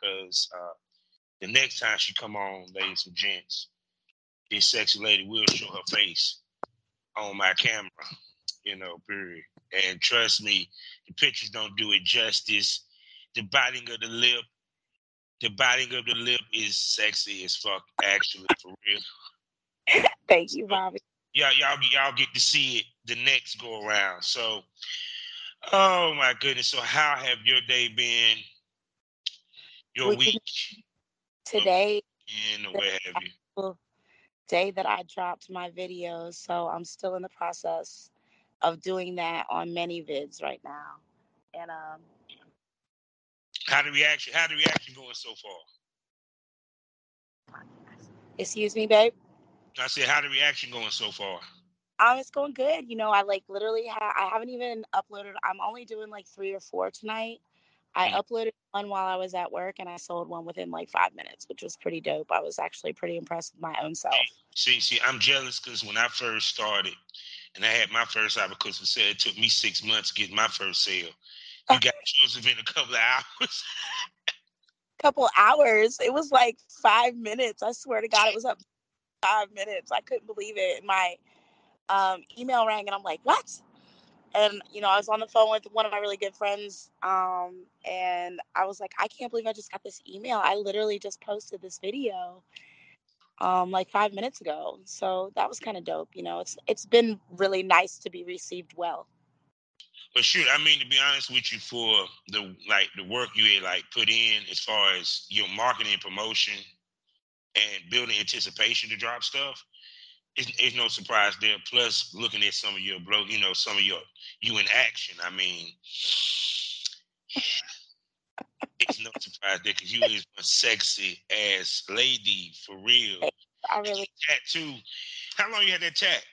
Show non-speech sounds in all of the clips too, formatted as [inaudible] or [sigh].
because uh, the next time she come on, ladies and gents, this sexy lady will show her face on my camera, you know, period. And trust me, the pictures don't do it justice. The biting of the lip, the biting of the lip is sexy as fuck, actually, for real. [laughs] Thank you, Bobby. Y'all, y'all, y'all get to see it the next go around. So, oh my goodness. So, how have your day been? Your We week? Today, And where have you? day that I dropped my videos, so I'm still in the process of doing that on ManyVids right now. And um, How the reaction? How the reaction going so far? excuse me, babe. I said, how the reaction going so far? Um, it's going good. You know, I like literally ha- I haven't even uploaded. I'm only doing like three or four tonight. I Mm. uploaded one while I was at work, and I sold one within like five minutes, which was pretty dope. I was actually pretty impressed with my own self. See, see, I'm jealous because when I first started, and I had my first it said it took me six months to get my first sale. You [laughs] got yours within a couple of hours. Couple hours. It was like five minutes. I swear to God, it was up five minutes. I couldn't believe it. My um, email rang, and I'm like, what? And you know, I was on the phone with one of my really good friends, um, and I was like, I can't believe I just got this email. I literally just posted this video, um, like five minutes ago. So that was kind of dope. You know, it's it's been really nice to be received well. But shoot, I mean to be honest with you, for the like the work you had like put in as far as your marketing and promotion and building anticipation to drop stuff, it's, it's no surprise there. Plus, looking at some of your bro, you know, some of your you in action. I mean, [sighs] it's no surprise there because you is one sexy ass lady for real. I really Tattoo. How long you had that tat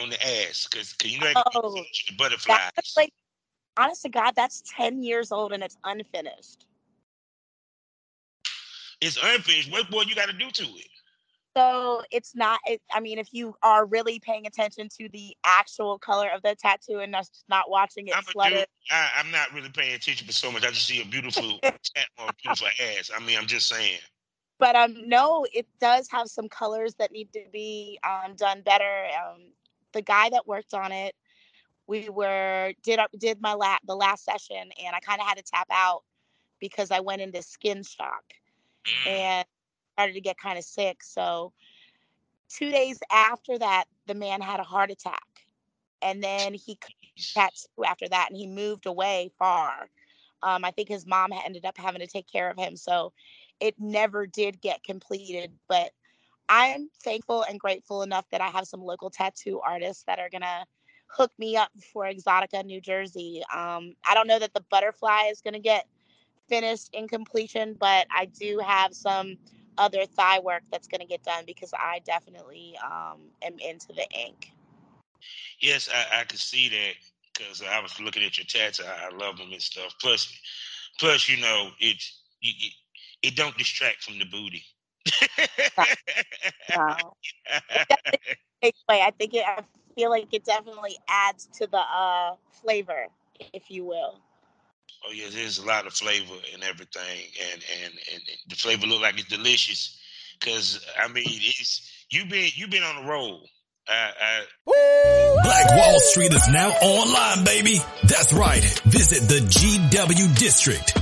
on the ass? Because you know Oh, the butterflies. like honest to God, that's ten years old and it's unfinished. It's unfinished. What more you got to do to it? So it's not. It, I mean, if you are really paying attention to the actual color of the tattoo and just not watching it I'm flooded, dude. I, I'm not really paying attention for so much. I just see a beautiful [laughs] tat on a beautiful ass. I mean, I'm just saying. but um, no, it does have some colors that need to be um done better. Um, the guy that worked on it, we were did our, did my la- the last session, and I kind of had to tap out because I went into skin shock. Mm. and started to get kind of sick. So two days after that, the man had a heart attack, and then he tattoo after that, and he moved away far. Um, I think his mom ended up having to take care of him, so it never did get completed. But I'm thankful and grateful enough that I have some local tattoo artists that are gonna hook me up for Exotica, New Jersey. Um, I don't know that the butterfly is gonna get finished in completion, but I do have some other thigh work that's going to get done because I definitely um, am into the ink. Yes, I, I could see that because I was looking at your tats. I, I love them and stuff. Plus, plus, you know, it's it, it, it don't distract from the booty. [laughs] So, anyway, [laughs] I think it, I feel like it definitely adds to the uh, flavor, if you will. Oh yeah, there's a lot of flavor and everything, and and and the flavor look like it's delicious. Cause I mean, it's you been you been on the roll. I, I, Black Wall Street is now online, baby. That's right. Visit the GW District.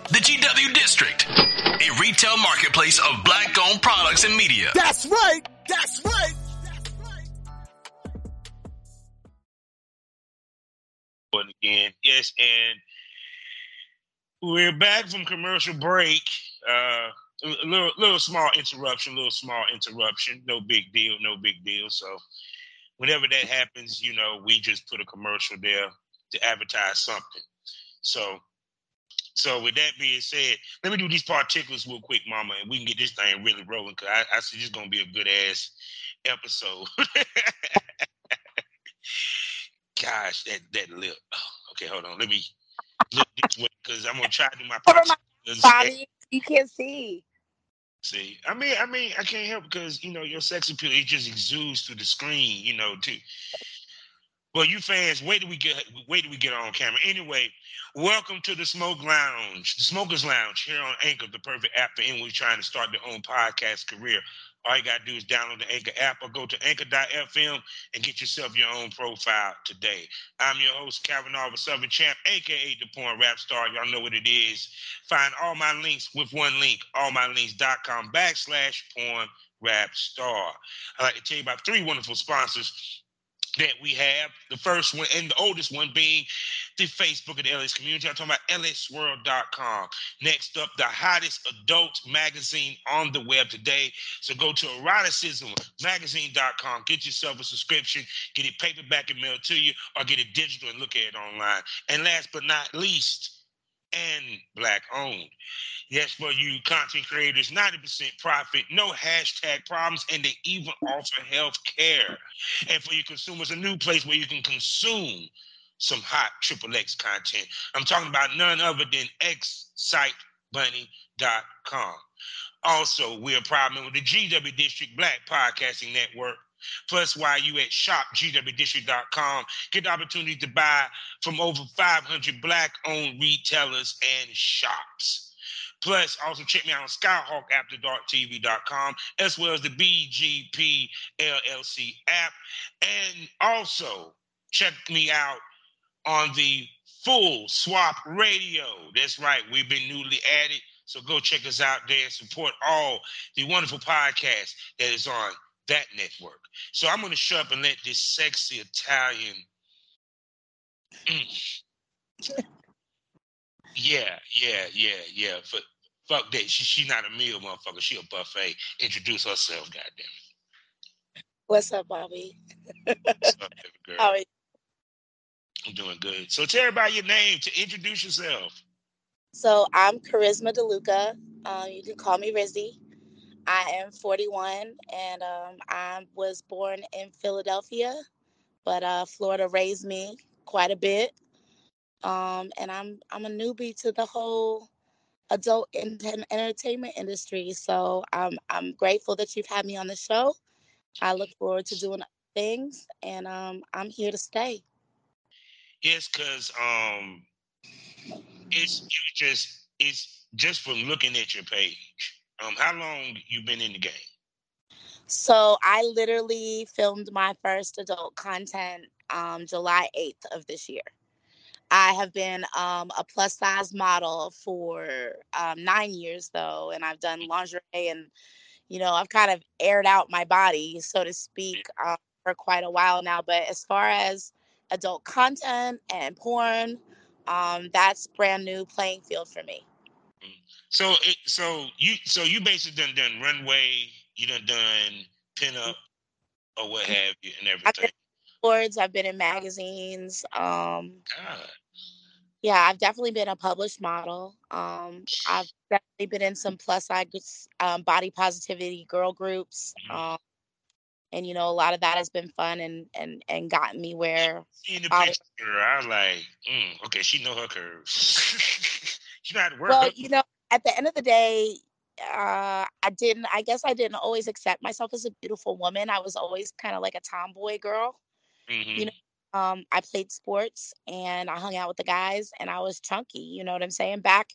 The GW District, a retail marketplace of black owned products and media. That's right. That's right. That's right. But again, yes, and we're back from commercial break. Uh, a little, little small interruption, little small interruption. No big deal, no big deal. So, whenever that happens, you know, we just put a commercial there to advertise something. So, so with that being said, let me do these particulars real quick, Mama, and we can get this thing really rolling. Cause I, I see this is gonna be a good ass episode. [laughs] Gosh, that that lip. Oh, [sighs] okay, hold on. Let me look this way because I'm gonna try to do my. Particulars. body. You can't see. See, I mean, I mean, I can't help because you know your sex appeal it just exudes through the screen, you know, too. Well, you fans, wait till we get wait till we get on camera. Anyway, welcome to the Smoke Lounge, the Smokers Lounge here on Anchor, the perfect app for anyone trying to start their own podcast career. All you gotta do is download the Anchor app or go to Anchor.fm and get yourself your own profile today. I'm your host, Calvin Oliver, Southern Champ, aka the Porn Rap Star. Y'all know what it is. Find all my links with one link, allmylinks.com backslash porn rap star. I'd like to tell you about three wonderful sponsors that we have. The first one and the oldest one being the Facebook of the LS community. I'm talking about lsworld.com. Next up, the hottest adult magazine on the web today. So go to eroticismmagazine.com. Get yourself a subscription, get it paperback and mailed to you, or get it digital and look at it online. And last but not least, and black owned. Yes, for you content creators, 90% profit, no hashtag problems, and they even offer health care. And for you consumers, a new place where you can consume some hot triple X content. I'm talking about none other than xsitebunny.com. Also, we're a proud member of the GW District Black Podcasting Network. Plus, while you at shopgwdistrict.com, get the opportunity to buy from over 500 black-owned retailers and shops. Plus, also check me out on SkyhawkAfterDarkTV.com as well as the BGP LLC app. And also check me out on the Full Swap Radio. That's right, we've been newly added. So go check us out there and support all the wonderful podcasts that is on that network. So I'm going to shut up and let this sexy Italian. Mm. yeah, yeah, yeah, yeah. But fuck that. She, she not a meal motherfucker. She a buffet. Introduce herself, goddamn it. What's up, Bobby? What's up, [laughs] girl? How are you? I'm doing good. So tell everybody your name to introduce yourself. So I'm Charisma DeLuca. Um, you can call me Rizzy. I am 41 and um, I was born in Philadelphia, but uh, Florida raised me quite a bit. Um, and I'm I'm a newbie to the whole adult ent- entertainment industry. So I'm I'm grateful that you've had me on the show. I look forward to doing things, and um, I'm here to stay. Yes, because um, it's just it's just from looking at your page. Um, how long you been in the game? So I literally filmed my first adult content um, July 8th of this year. I have been um, a plus size model for um, nine years, though, and I've done lingerie and, you know, I've kind of aired out my body, so to speak, um, for quite a while now. But as far as adult content and porn, um, that's brand new playing field for me. So it so you so you basically done done runway, you done done pin up or what have you and everything. in boards, I've been in magazines. Um, God. yeah, I've definitely been a published model. Um, I've definitely been in some plus size um, body positivity girl groups. Mhm. Um, and you know, a lot of that has been fun and and and gotten me where Seeing the I- picture, I was like, mm, okay, she know her curves. [laughs] she know how to work. well, her- you know, at the end of the day, uh, I didn't. I guess I didn't always accept myself as a beautiful woman. I was always kind of like a tomboy girl. Mhm. you know, Um, I played sports and I hung out with the guys, and I was chunky. You know what I'm saying? Back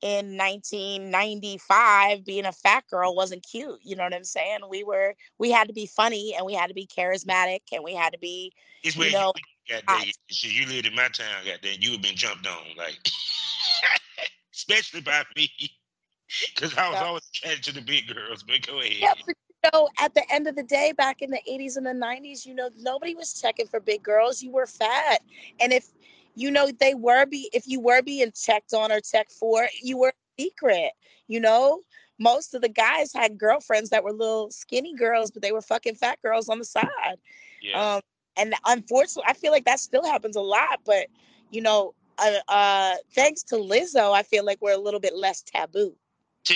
in 1995, being a fat girl wasn't cute. You know what I'm saying? We were. We had to be funny, and we had to be charismatic, and we had to be. It's you know, you, goddamn, shit, you lived in my town, goddamn, you have been jumped on. Like, [laughs] especially by me, [laughs] because I was yeah. always attracted to the big girls. But go ahead. Yeah, but you know, at the end of the day, back in the '80s and the '90s, you know, nobody was checking for big girls. You were fat, and if you know they were be if you were being checked on or checked for, you were secret. You know, most of the guys had girlfriends that were little skinny girls, but they were fucking fat girls on the side. Yeah. Um, and unfortunately, I feel like that still happens a lot. But you know, uh, uh, thanks to Lizzo, I feel like we're a little bit less taboo. [laughs]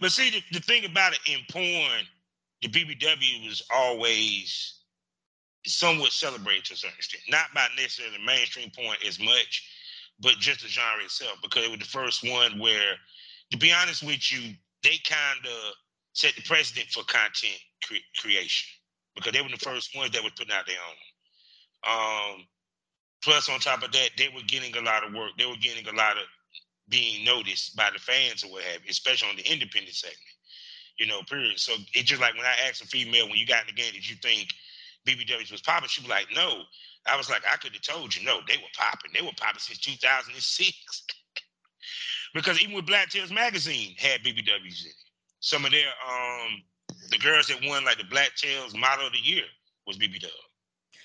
but see, the, the thing about it in porn, the BBW was always somewhat celebrated to a certain extent, not by necessarily mainstream porn as much, but just the genre itself, because it was the first one where, to be honest with you, they kind of set the precedent for content cre- creation because they were the first ones that were putting out their own. Um, plus, on top of that, they were getting a lot of work. They were getting a lot of being noticed by the fans or what have you, especially on the independent segment. You know, period. So it's just like when I asked a female when you got in the game, did you think BBWs was popping? She was like, no. I was like, I could have told you, no, they were popping. They were popping since 2006. [laughs] because even with Black Tails magazine had BBWs in it. Some of their um the girls that won like the Black Tails Model of the Year was BBW.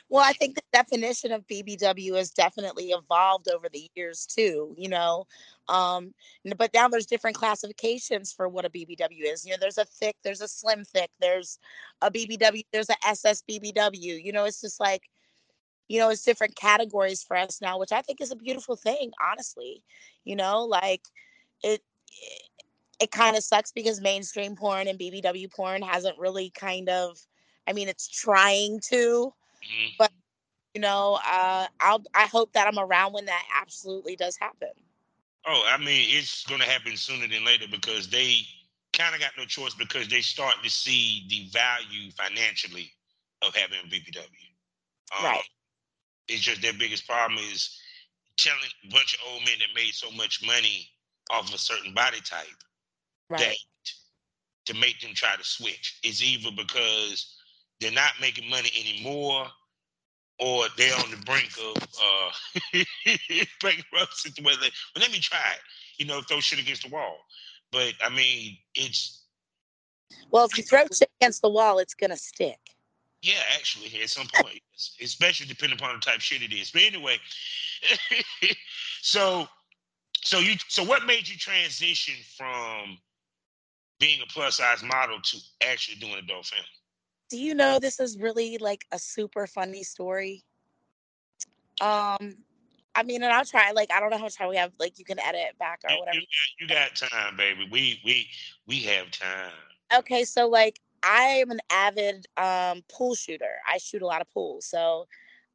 Well, I think the definition of BBW has definitely evolved over the years too, you know. Um, but now there's different classifications for what a BBW is. You know, there's a thick, there's a slim thick, there's a BBW, there's a SS BBW. You know, it's just like, you know, it's different categories for us now, which I think is a beautiful thing, honestly. You know, like it, it, it kind of sucks because mainstream porn and BBW porn hasn't really kind of, I mean, it's trying to, Mm-hmm. But you know, uh, I'll I hope that I'm around when that absolutely does happen. Oh, I mean, it's going to happen sooner than later because they kind of got no choice because they start to see the value financially of having a BBW. Um, right. It's just their biggest problem is telling a bunch of old men that made so much money off of a certain body type right. that to make them try to switch. It's either because they're not making money anymore, or they're on the brink of uh, [laughs] bankruptcy. Well, let me try it. You know, throw shit against the wall. But I mean, it's well, if you throw shit against the wall, it's gonna stick. Yeah, actually, at some point, especially depending upon the type of shit it is. But anyway, [laughs] so so you so what made you transition from being a plus size model to actually doing adult film? Do you know this is really like a super funny story? Um, I mean, and I'll try. Like, I don't know how much time we have. Like, you can edit back or whatever. You, you, got time, baby. We we we have time. Okay, so like, I am an avid um pool shooter. I shoot a lot of pools. So,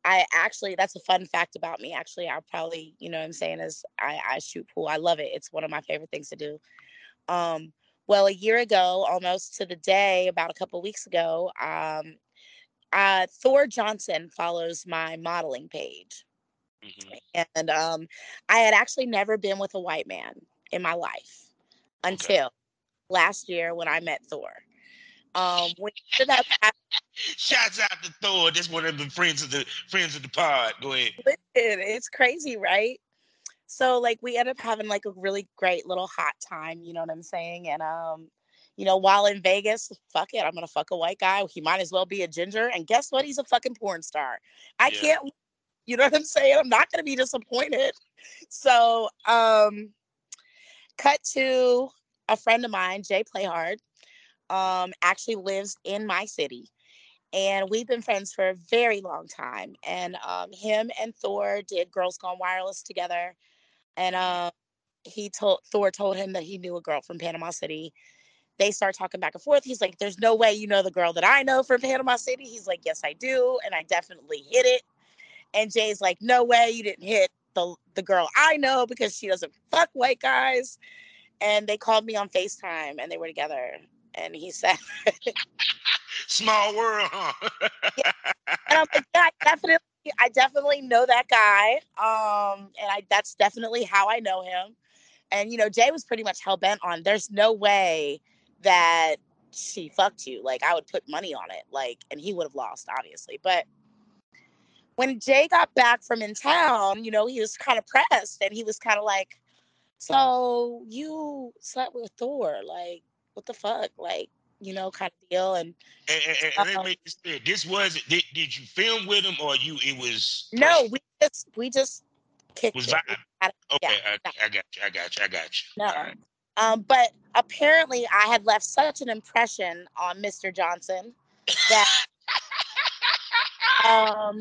I actually that's a fun fact about me. Actually, I'll probably you know what I'm saying is I I shoot pool. I love it. It's one of my favorite things to do. Um, well, a year ago, almost to the day, about a couple weeks ago, um, uh, Thor Johnson follows my modeling page. Mm-hmm. And um, I had actually never been with a white man in my life until okay. last year when I met Thor. Um, we ended up [laughs] Shouts out to Thor. That's one of the friends of the friends of the pod. Go ahead. Listen, it's crazy, right? So like we ended up having like a really great little hot time, you know what I'm saying? And um, you know, while in Vegas, fuck it, I'm gonna fuck a white guy. He might as well be a ginger. And guess what? He's a fucking porn star. I yeah. can't you know what I'm saying? I'm not gonna be disappointed. So um cut to a friend of mine, Jay Playhard, um, actually lives in my city and we've been friends for a very long time. And um, him and Thor did Girls Gone Wireless together and uh, he told Thor told him that he knew a girl from Panama City. They start talking back and forth. He's like, "There's no way you know the girl that I know from Panama City." He's like, "Yes, I do, and I definitely hit it." And Jay's like, "No way, you didn't hit the the girl I know because she doesn't fuck white guys." And they called me on Facetime, and they were together. And he [laughs] said, "Small world, huh?" yeah. And I'm like, "Yeah, definitely I definitely know that guy. Um, and I that's definitely how I know him. And you know, Jay was pretty much hell bent on there's no way that she fucked you. Like I would put money on it. Like, and he would have lost, obviously. But when Jay got back from in town, you know, he was kind of pressed and he was kind of like, So you slept with Thor, like, what the fuck? Like, you know, kind of deal. And, and, and, and um, this, this was did, did you film with him or you it was no, we just we just kicked was it. Had, okay, yeah, I, I, got you, I got you, I got you. No. Right. Um, but apparently I had left such an impression on Mr. Johnson that um,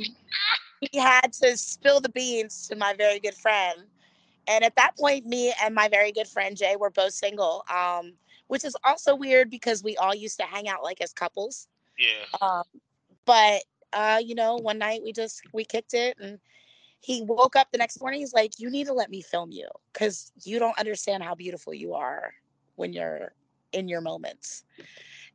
he had to spill the beans to my very good friend. And at that point, me and my very good friend Jay were both single. Um, which is also weird because we all used to hang out like as couples. Yeah. Um, but uh, you know, one night we just we kicked it and he woke up the next morning. He's like, You need to let me film you because you don't understand how beautiful you are when you're in your moments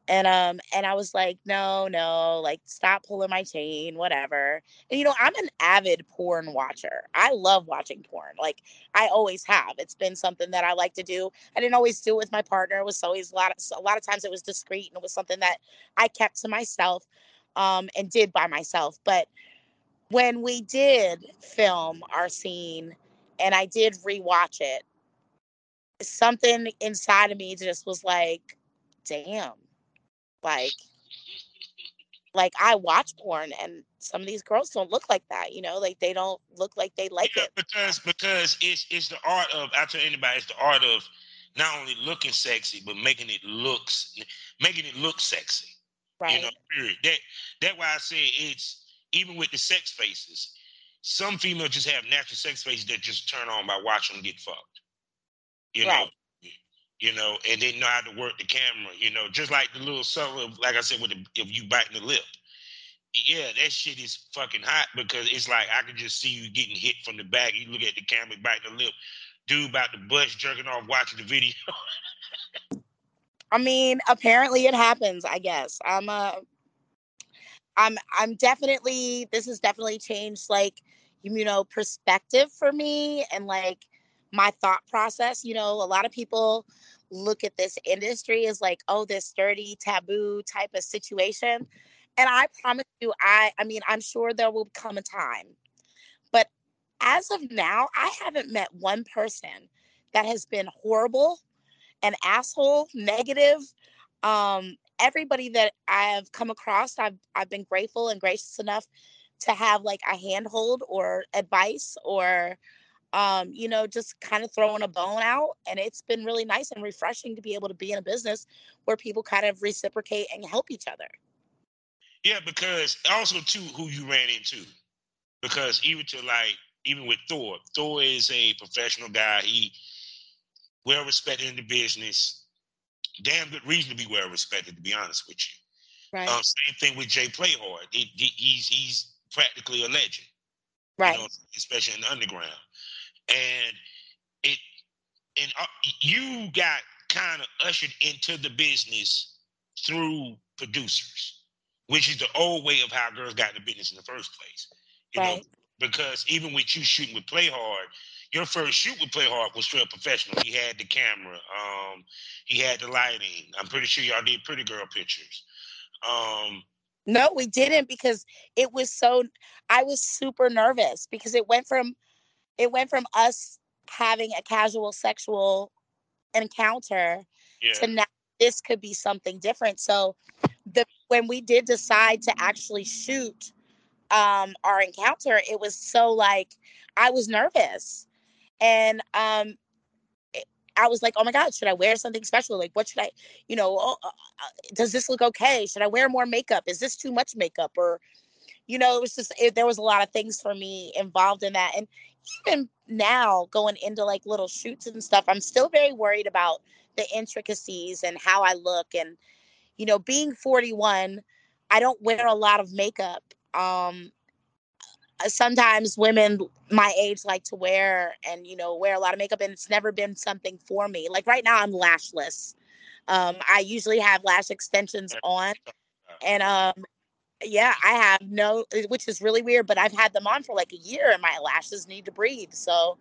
and um and i was like no no like stop pulling my chain whatever. And you know i'm an avid porn watcher. I love watching porn like i always have. It's been something that i like to do. I didn't always do it with my partner. It was always a lot of a lot of times it was discreet and it was something that i kept to myself um and did by myself. But when we did film our scene and i did rewatch it something inside of me just was like damn like, like I watch porn and some of these girls don't look like that, you know, like they don't look like they like yeah, it. Because because it's it's the art of I tell anybody it's the art of not only looking sexy, but making it looks making it look sexy. Right. You know, period. That that's why I say it's even with the sex faces. Some females just have natural sex faces that just turn on by watching them get fucked. You right. know, you know, and they know how to work the camera, you know, just like the little subtle, like I said, with the, if you biting the lip. Yeah, that shit is fucking hot because it's like I can just see you getting hit from the back. You look at the camera, biting the lip. Dude about the bus jerking off watching the video. I mean, apparently it happens, I guess. I'm uh I'm I'm definitely this has definitely changed like you know perspective for me and like my thought process. You know, a lot of people look at this industry as like, oh, this dirty, taboo type of situation. And I promise you, I I mean, I'm sure there will come a time. But as of now, I haven't met one person that has been horrible, an asshole, negative. Um, everybody that I've come across, I've I've been grateful and gracious enough to have like a handhold or advice or um, you know, just kind of throwing a bone out. And it's been really nice and refreshing to be able to be in a business where people kind of reciprocate and help each other. Yeah, because also too who you ran into. Because even to like even with Thor, Thor is a professional guy. He well respected in the business. Damn good reason to be well respected, to be honest with you. Right. Um, same thing with Jay Playhard. It, it, he's he's practically a legend. Right. You know, especially in the underground and it and uh, you got kind of ushered into the business through producers, which is the old way of how girls got in the business in the first place. You right. know, because even with you shooting with Play Hard, your first shoot with Play Hard was straight professional. He had the camera, um, he had the lighting. I'm pretty sure y'all did pretty girl pictures. Um, no, we didn't because it was so. I was super nervous because it went from it went from us having a casual sexual encounter yeah. to now this could be something different. So the when we did decide to actually shoot um our encounter, it was so like I was nervous. And um I was like, oh my God, should I wear something special? Like, what should I, you know, oh, uh, uh, does this look okay? Should I wear more makeup? Is this too much makeup? Or, you know, it was just, it, there was a lot of things for me involved in that. And even now going into like little shoots and stuff, I'm still very worried about the intricacies and how I look. And, you know, being 41, I don't wear a lot of makeup. Um, uh, sometimes women my age like to wear and you know wear a lot of makeup and it's never been something for me like right now i'm lashless um i usually have lash extensions on and um yeah, I have no, eh, which is really weird, but I've had them on for like a year and my lashes need to breathe. So,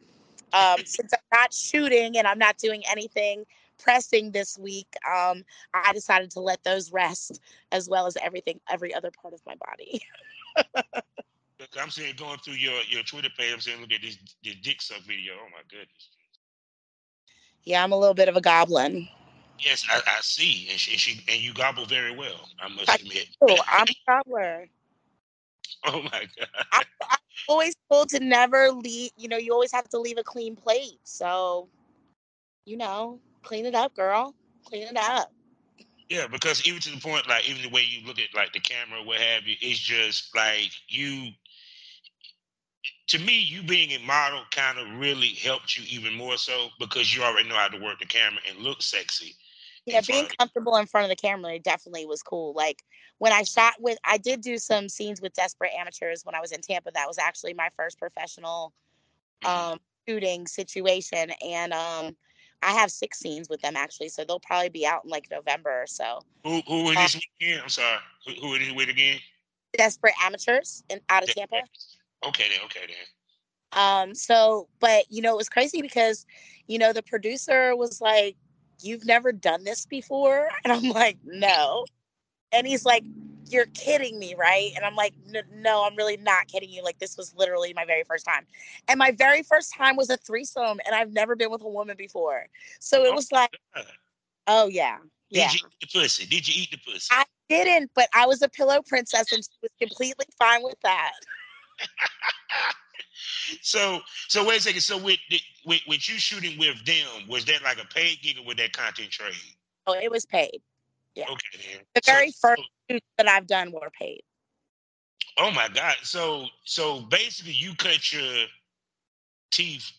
um, since I'm not shooting and I'm not doing anything pressing this week, um, I decided to let those rest as well as everything, every other part of my body. I'm saying going through your your Twitter page, I'm saying look at this this dick suck video. Oh my goodness. Yeah, I'm a little bit of a goblin. Yes, I, I see, and she, and she and you gobble very well. I must I admit. Oh, I'm a gobbler. [laughs] oh my god. I, I'm always told to never leave. You know, you always have to leave a clean plate. So, you know, clean it up, girl. Clean it up. Yeah, because even to the point, like even the way you look at like the camera, what have you, it's just like you. To me, you being a model kind of really helped you even more so because you already know how to work the camera and look sexy. In Yeah, being comfortable in front of the camera definitely was cool. Like when I shot with, I did do some scenes with Desperate Amateurs when I was in Tampa. That was actually my first professional Mhm. um, shooting situation, and um, I have six scenes with them actually. So they'll probably be out in like November or so. Who who is uh, this with again? I'm sorry. Who, who with again? Desperate Amateurs in out of. Tampa. Okay then. Okay then. Um, so, but you know, it was crazy because, you know, the producer was like, You've never done this before? [laughs] And I'm like, No. And he's like, You're kidding me, right? And I'm like, No, I'm really not kidding you. Like, this was literally my very first time. And my very first time was a threesome, and I've never been with a woman before. So it Oh was like, Oh, yeah. Yeah. Did you eat the pussy? Did you eat the pussy? I didn't, but I was a pillow princess, and she was completely fine with that. [laughs] so so wait a second. So with, with with you shooting with them, was that like a paid gig or was that content trade? Oh, it was paid. Yeah. Okay then. The very so- first shoots that I've done were paid. oh my God. So so basically you cut your teeth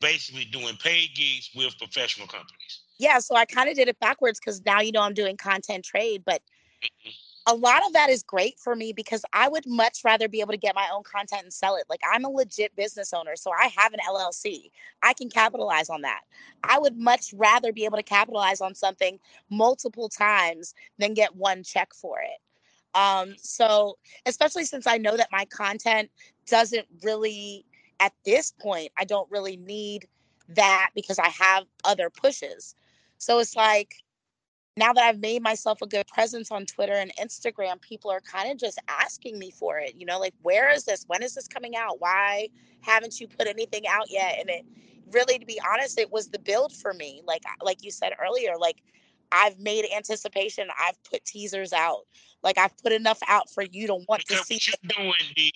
basically doing paid gigs with professional companies. yeah so i kind of did it backwards because now you know i'm doing content trade but Mhm. A lot of that is great for me because i would much rather be able to get my own content and sell it like i'm a legit business owner so i have an llc i can capitalize on that i would much rather be able to capitalize on something multiple times than get one check for it um so especially since i know that my content doesn't really at this point i don't really need that because I have other pushes. So it's like now that I've made myself a good presence on Twitter and Instagram, people are kind of just asking me for it. You know, like, where is this? When is this coming out? Why haven't you put anything out yet? And it really, to be honest, it was the build for me. Like, like you said earlier, like I've made anticipation. I've put teasers out. Like I've put enough out for you to want to see. what you're doing the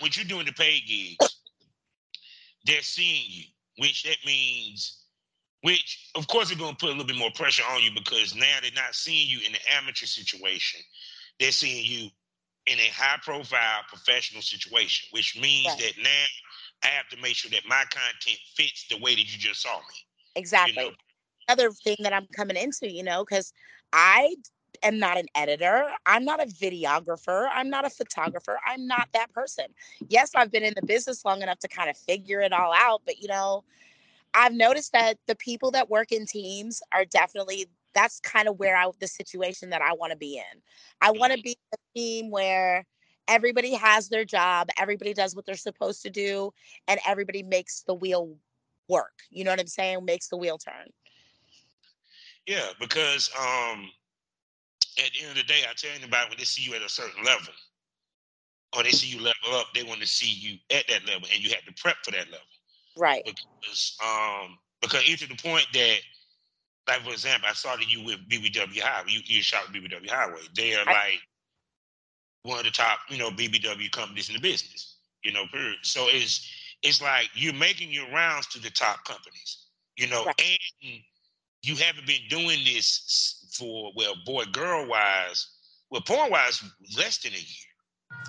what you're doing the paid gigs, they're seeing you, which that means which of course they're gonna put a little bit more pressure on you because now they're not seeing you in the amateur situation. They're seeing you in a high profile professional situation, which means Right. that now I have to make sure that my content fits the way that you just saw me. Exactly. You know, other thing that I'm coming into, you know, because I am not an editor. I'm not a videographer. I'm not a photographer. I'm not that person. Yes, I've been in the business long enough to kind of figure it all out, but you know, I've noticed that the people that work in teams are definitely that's kind of where I the situation that I want to be in. I want to be a team where everybody has their job, everybody does what they're supposed to do, and everybody makes the wheel work. You know what I'm saying? Makes the wheel turn. yeah, because um at the end of the day, I tell anybody when they see you at a certain level, or they see you level up, they want to see you at that level, and you have to prep for that level. Right. Because um because even to the point that, like for example, I saw that you with BBW Highway. You, you shot with BBW Highway. They are I- like one of the top, you know, BBW companies in the business. You know, period. So it's it's like you're making your rounds to the top companies. You know, Right. and you haven't been doing this for well, boy, girl wise, well, porn wise, less than a year.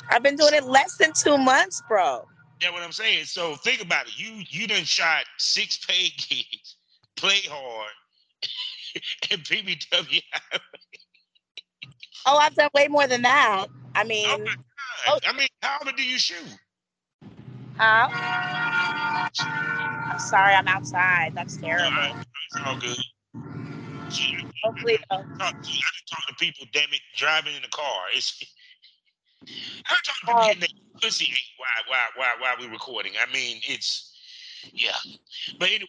I've been doing it less than two months, bro. Yeah, what I'm saying. So think about it. You you done shot six [laughs] paid gigs, play hard, [laughs] and BBW. Oh, I've done way more than that. I Oh mean, my Oh. I mean, how often do you shoot? huh? I'm sorry, I'm outside. That's terrible. It's all good. Hopefully, I talk, I can talk to people. Damn it, driving in the car. It's. [laughs] I talk to people Oh. getting pussy while why while while we recording. I mean, it's yeah. But anyway,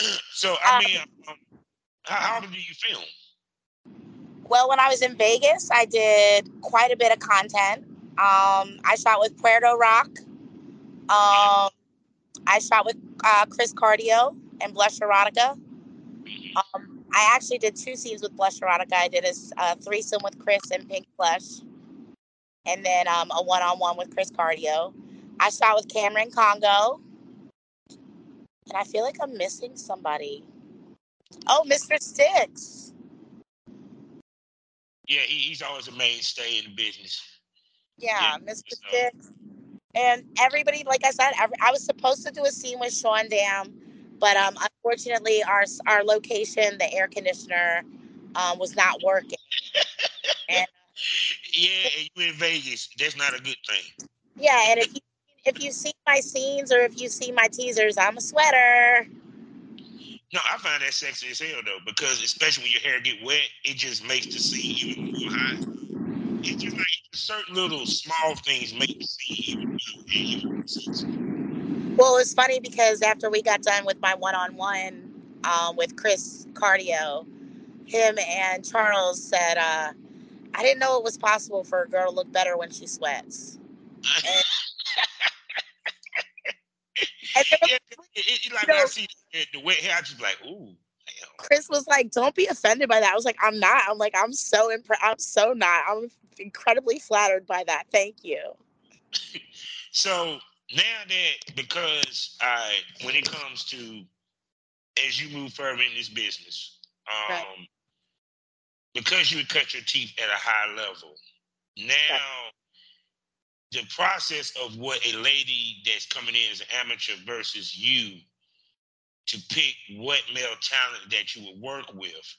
[clears throat] so I Um, mean, um, how, how often do you film? well, when I was in Vegas, I did quite a bit of content. Um, I shot with Puerto Rock. Um, I shot with uh, Chris Cardio and Blush Erotica. Um, I actually did two scenes with Blush Erotica. I did a uh, threesome with Chris and Pink Blush, and then um, a one-on-one with Chris Cardio. I shot with Cameron Congo, and I feel like I'm missing somebody. Oh, Mr. Sticks. Yeah, he, he's always a mainstay in the business. Yeah, yeah Mr. So. Sticks. And everybody, like I said, every, I was supposed to do a scene with Sean Dam, but um, unfortunately, our our location, the air conditioner, um, was not working. [laughs] and, yeah, and you in Vegas. That's not a good thing. Yeah, and if you if you see my scenes or if you see my teasers, I'm a sweater. No, I find that sexy as hell though, because especially when your hair get wet, it just makes the scene even more hot. It's just like certain little small things make the scene even, even Well, it's funny because after we got done with my one-on-one um, with Chris Cardio, him and Charles said, uh, "I didn't know it was possible for a girl to look better when she sweats." And, [laughs] and yeah, it, it, like you know, I see the wet hair, I just like, ooh. Damn. Chris was like, "Don't be offended by that." I was like, "I'm not." I'm like, "I'm so impressed. I'm so not. I'm incredibly flattered by that. Thank you." [laughs] so now that because I, when it comes to as you move further in this business, um, right. Because you would cut your teeth at a high level, now. The process of what a lady that's coming in as an amateur versus you to pick what male talent that you would work with,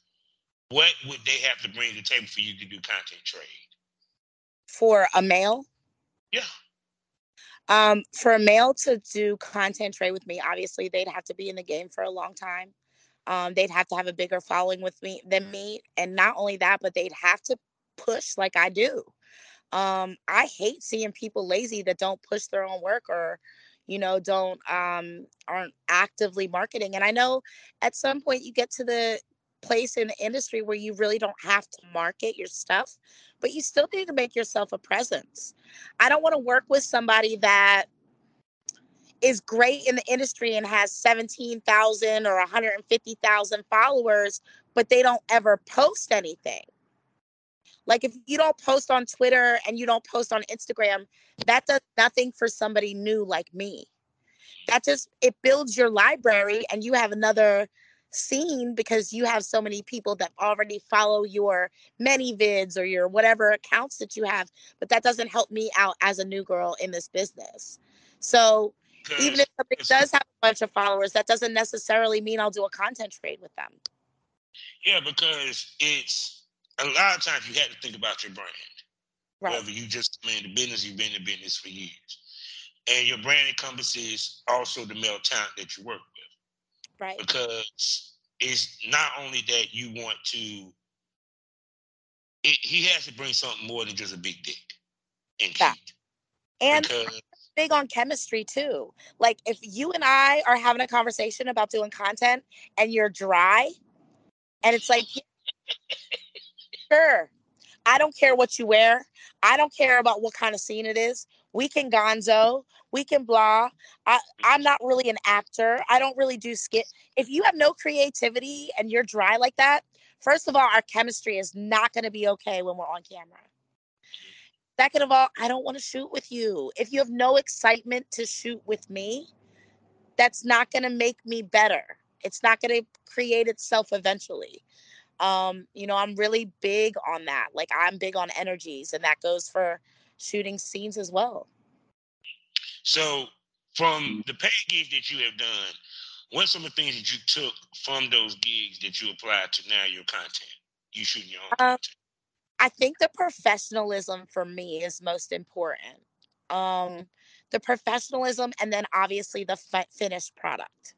what would they have to bring to the table for you to do content trade? For a male? Yeah. Um, for a male to do content trade with me, obviously they'd have to be in the game for a long time. Um, they'd have to have a bigger following with me than me, and not only that, but they'd have to push like I do. Um i hate seeing people lazy that don't push their own work or you know don't um aren't actively marketing and i know at some point you get to the place in the industry where you really don't have to market your stuff but you still need to make yourself a presence. I don't want to work with somebody that is great in the industry and has 17,000 or 150,000 followers but they don't ever post anything like if you don't post on Twitter and you don't post on Instagram, that does nothing for somebody new like me. That just it builds your library and you have another scene because you have so many people that already follow your ManyVids or your whatever accounts that you have, but that doesn't help me out as a new girl in this business. So even if somebody does have a bunch of followers, that doesn't necessarily mean I'll do a content trade with them. Yeah, because it's a lot of times you have to think about your brand. Right. Whether you just come the business, you've been in the business for years. And your brand encompasses also the male talent that you work with. Right. Because it's not only that you want to, it, he has to bring something more than just a big dick and yeah. cute. And because, big on chemistry too. Like if you and I are having a conversation about doing content and you're dry, and it's like Sure. I don't care what you wear. I don't care about what kind of scene it is. We can gonzo. We can blah. I, I'm not really an actor. I don't really do skit. If you have no creativity and you're dry like that, first of all, our chemistry is not going to be okay when we're on camera. Second of all, I don't want to shoot with you. If you have no excitement to shoot with me, that's not going to make me better. It's not going to create itself eventually. Um you know i'm really big on that. Like i'm big on energies and that goes for shooting scenes as well. So from the paid gigs that you have done what's some of the things that you took from those gigs that you applied to now your content? You shooting your own um, content i think the professionalism for me is most important um the professionalism and then obviously the finished product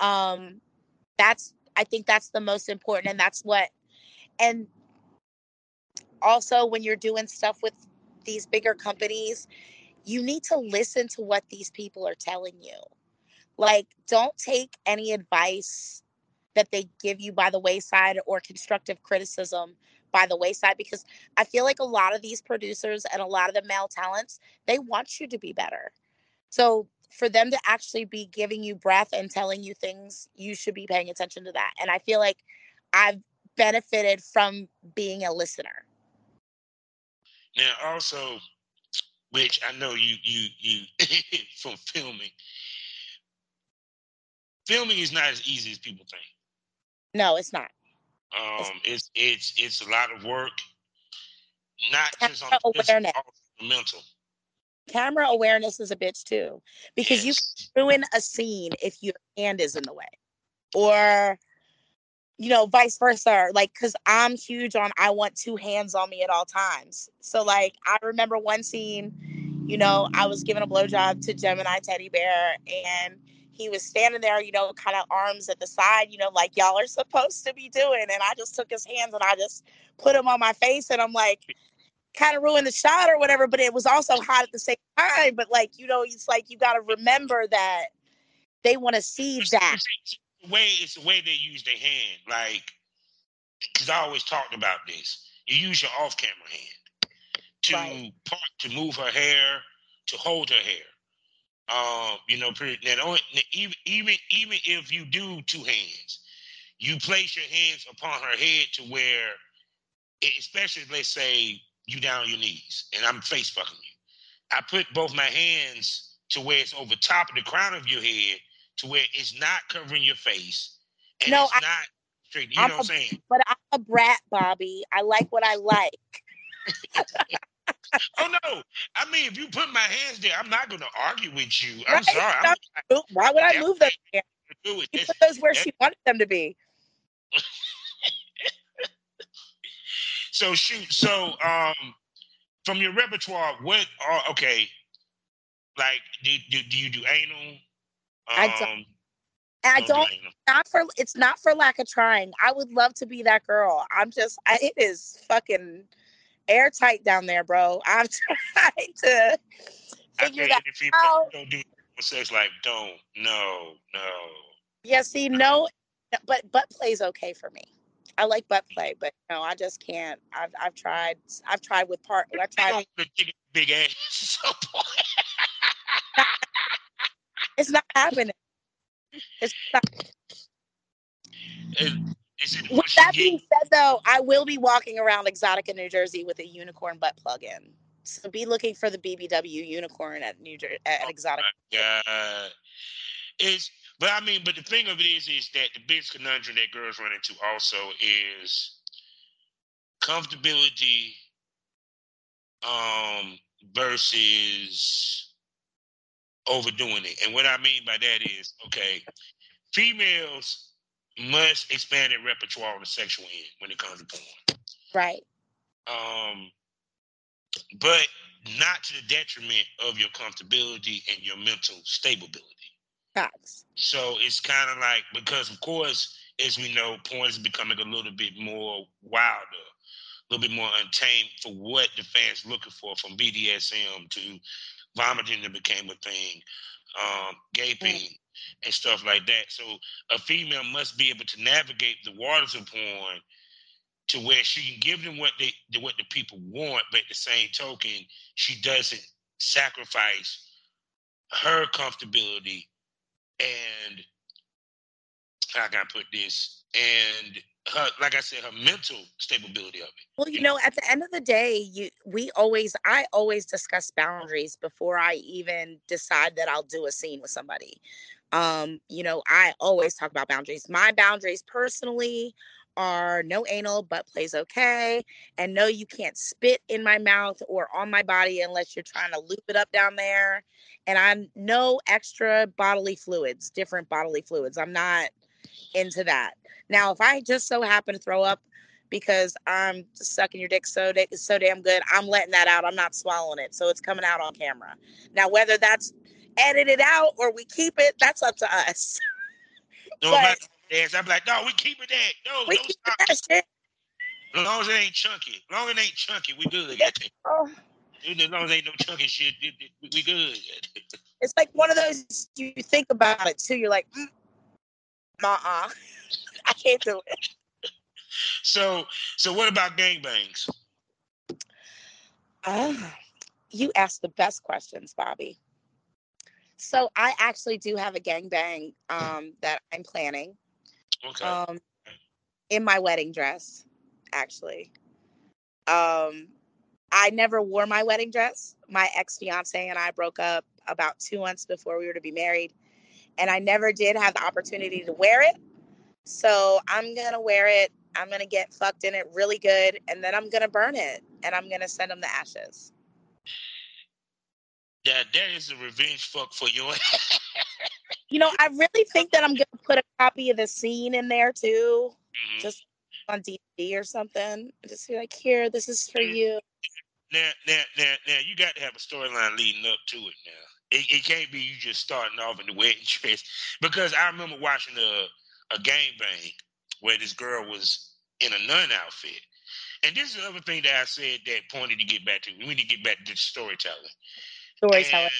um that's I think that's the most important. And that's what, and also when you're doing stuff with these bigger companies, you need to listen to what these people are telling you. Like, don't take any advice that they give you by the wayside or constructive criticism by the wayside because I feel like a lot of these producers and a lot of the male talents, they want you to be better. So for them to actually be giving you breath and telling you things, you should be paying attention to that. And I feel like I've benefited from being a listener. Now, also, which I know you you you [laughs] from filming. Filming is not as easy as people think. No, it's not. Um, it's it's it's a lot of work, not just on Camera the physical, awareness. also mental. Camera awareness is a bitch too, because you Yes. can ruin a scene if your hand is in the way, or you know, vice versa. Like, cause I'm huge on I want two hands on me at all times. So like, I remember one scene, you know, I was giving a blowjob to Gemini Teddy Bear, and he was standing there, you know, kind of arms at the side, you know, like y'all are supposed to be doing. And I just took his hands and I just put him on my face, and I'm like, kind of ruined the shot or whatever. But it was also hot at the same time. But like, you know, it's like you got to remember that they want to see that. the way it's the way they use their hand. Like, because I always talked about this. You use your off-camera hand to Right. part to move her hair, to hold her hair. Um, you know, now, the only, now, even even even if you do two hands, you place your hands upon her head to where, especially let's say you down on your knees and I'm face fucking you. I put both my hands to where it's over top of the crown of your head to where it's not covering your face and No, it's I- not straight. You I'm know what I'm saying? But I'm a brat, Bobby. I like what I like. [laughs] [laughs] Oh no! I mean, if you put my hands there, I'm not going to argue with you. I'm Right, sorry. I'm Why would I move them? there? do it. She put those where she wanted them to be. [laughs] So shoot. So um, from your repertoire, what are okay? Like, do, do, do you do anal? I don't- Um, I you do don't anal. not for it's not for lack of trying. I would love to be that girl. I'm just I, it is fucking airtight down there, bro. [laughs] I'm trying to figure that out. don't do sex like don't no no. Yeah, see, no, but butt play's okay for me. I like butt play, but no, I just can't. I've I've tried. I've tried with part. I tried. don't want to big ass. [laughs] It's not happening. It's not. [laughs] it With that being said, though, I will be walking around Exxxotica, New Jersey, with a unicorn butt plug in. So be looking for the BBW unicorn at New Jer- at Exxxotica. uh, is but I mean, but the thing of it is, is that the biggest conundrum that girls run into also is comfortability um versus overdoing it. And what I mean by that is, okay, females must expand their repertoire on the sexual end when it comes to porn. Right. Um, but not to the detriment of your comfortability and your mental stability. Facts. So it's kind of like because, of course, as we know, porn is becoming a little bit more wilder, a little bit more untamed for what the fans looking for, from BDSM to vomiting that became a thing, um, gaping and stuff like that. So a female must be able to navigate the waters of porn to where she can give them what they what the people want, but at the same token, she doesn't sacrifice her comfortability and how can I put this? And her, like I said, her mental stability of it. Well, you know, at the end of the day, you we always I always discuss boundaries before I even decide that I'll do a scene with somebody. Um, you know, I always talk about boundaries. My boundaries personally are no anal, butt plays okay, and no, you can't spit in my mouth or on my body unless you're trying to loop it up down there. And I'm no extra bodily fluids, different bodily fluids. I'm not into that. Now, if I just so happen to throw up because I'm sucking your dick so da- so damn good, I'm letting that out. I'm not swallowing it, so it's coming out on camera. Now, whether that's edited out or we keep it, that's up to us. [laughs] No, But- dance, I'm like, no, we keep it that. No, We don't keep stop. that shit. As long as it ain't chunky. As long as it ain't chunky, we good. [laughs] Oh, As long as it ain't no chunky shit, it- it- we good. [laughs] it's like one of those you think about it too. You're like, mm, uh-uh. I can't do it. so so what about gangbangs? Uh, you asked the best questions, Bobby. So I actually do have a gangbang um, that I'm planning. Okay. Um, in my wedding dress, actually. Um, I never wore my wedding dress. My ex fiance and I broke up about two months before we were to be married, and I never did have the opportunity to wear it. So I'm gonna wear it. I'm gonna get fucked in it really good, and then I'm gonna burn it, and I'm gonna send them the ashes. That that is a revenge fuck for you. [laughs] You know, I really think that I'm gonna put a copy of the scene in there too, Mhm. just on DVD or something. Just be like, here, this is for you. now, now, now, now, you got to have a storyline leading up to it. Now, it, it can't be you just starting off in the wedding [laughs] dress because I remember watching a a gangbang where this girl was in a nun outfit, and this is the other thing that I said that pointed to get back to. We need to get back to storytelling. Storytelling.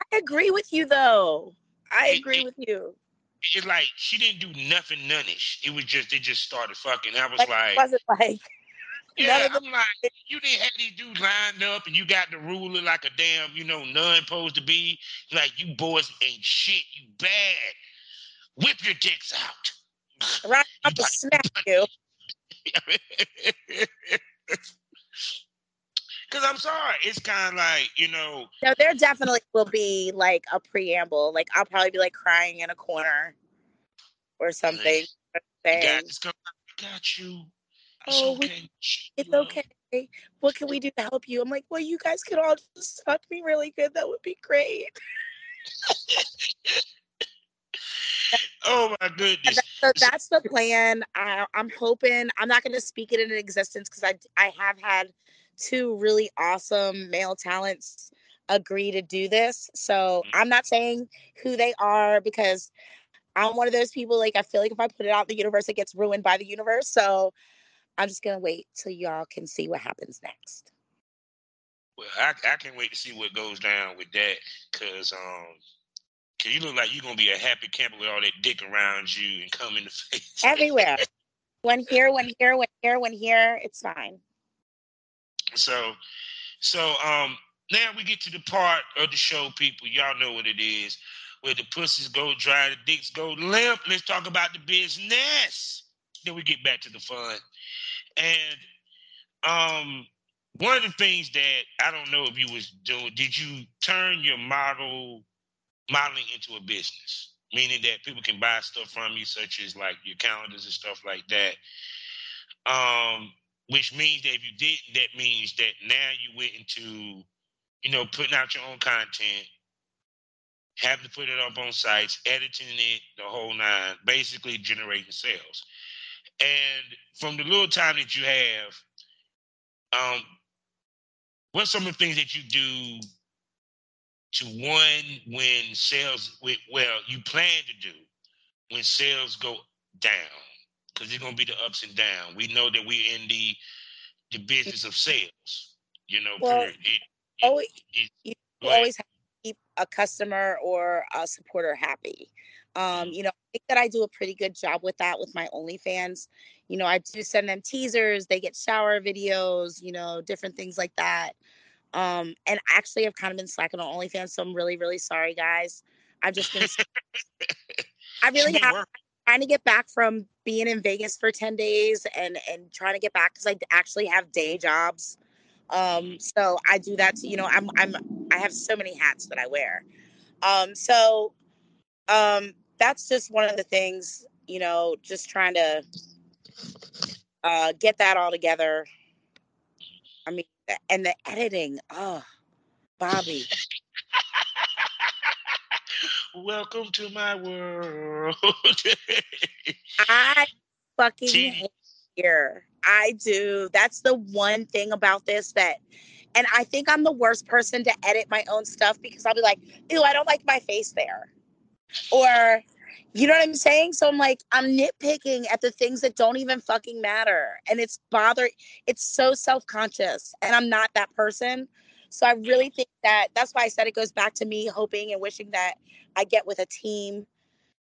And I agree with you though. I It- agree it- with you. it's like she didn't do nothing nunnish. It was just they just started fucking. I was Like, like, wasn't like [laughs] yeah, I'm like, you didn't have these dudes lined up and you got the ruler like a damn, you know, nun supposed to be. Like you boys ain't shit. You bad. Whip your dicks out. right up to smack you. [laughs] [laughs] Cause I'm sorry, it's kind of like you know, No, there definitely will be like a preamble. Like I'll probably be like crying in a corner or something. saying, got. Got you. It's Oh, okay. it's okay. What can we do to help you? I'm like, well, you guys could all just fuck me really good. That would be great. [laughs] Oh my goodness. So that's the plan. I, I'm hoping. I'm not going to speak it into existence because I I have had two really awesome male talents agree to do this. So I'm not saying who they are because I'm one of those people. Like I feel like if I put it out in the universe, it gets ruined by the universe. So I'm just gonna wait till y'all can see what happens next. Well, I, I can't wait to see what goes down with that, cause um, cause you look like you're gonna be a happy camper with all that dick around you and come in the [laughs] face. Everywhere. one here, one here, one here, one here, it's fine. So, so um, now we get to the part of the show, people. Y'all know what it is, where the pussies go dry, the dicks go limp. Let's talk about the business. Then we get back to the fun, and um, one of the things that I don't know if you was doing, did you turn your model modeling into a business? Meaning that people can buy stuff from you, such as like your calendars and stuff like that. Um, which means that if you didn't, that means that now you went into, you know, putting out your own content, having to put it up on sites, editing it, the whole nine, basically generating sales. And from the little time that you have, um, some of the things that you do to one when sales, well, you plan to do when sales go down? Because it's gonna be the ups and downs. We know that we're in the the business of sales. You know, Well. It, it, Always, it- you always have to keep a customer or a supporter happy. Um, you know, I think that I do a pretty good job with that with my OnlyFans. You know, I do send them teasers, they get shower videos, you know, different things like that. Um, and actually I've kind of been slacking on OnlyFans, so I'm really, really sorry, guys. I've just been [laughs] I really have work. trying to get back from being in Vegas for 10 days and and trying to get back because I actually have day jobs. Um, so I do that to, you know, I'm I'm I have so many hats that I wear. Um, so um that's just one of the things, you know, just trying to uh get that all together. I mean and the editing, oh Bobby. Welcome to my world. [laughs] I fucking Teeny. hate here. I do. That's the one thing about this that, and I think I'm the worst person to edit my own stuff because I'll be like, ew, I don't like my face there. Or, you know what I'm saying? So I'm like, I'm nitpicking at the things that don't even fucking matter. And it's bothering, it's so self conscious. And I'm not that person. So I really think that that's why I said it goes back to me hoping and wishing that I get with a team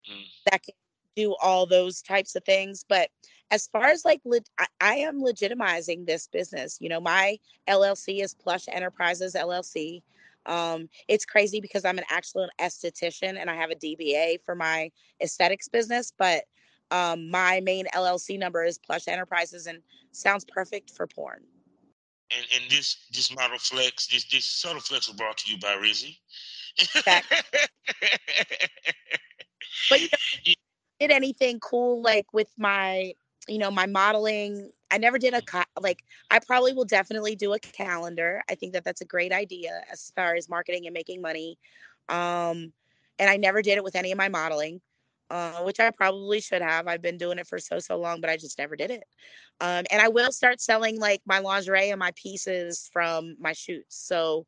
Mm. that can do all those types of things. But as far as like, le- I, I am legitimizing this business. You know, my LLC is Plush Enterprises LLC. Um, it's crazy because I'm an actual esthetician and I have a DBA for my aesthetics business, but um, my main LLC number is Plush Enterprises and sounds perfect for porn. And and this this model flex, this this subtle flex was brought to you by Rizzy. [laughs] but you know, did anything cool like with my you know my modeling. I never did a like i probably will definitely do a calendar. I think that that's a great idea as far as marketing and making money. Um and i never did it with any of my modeling uh, which i probably should have i've been doing it for so so long but i just never did it. Um and i will start selling like my lingerie and my pieces from my shoots. So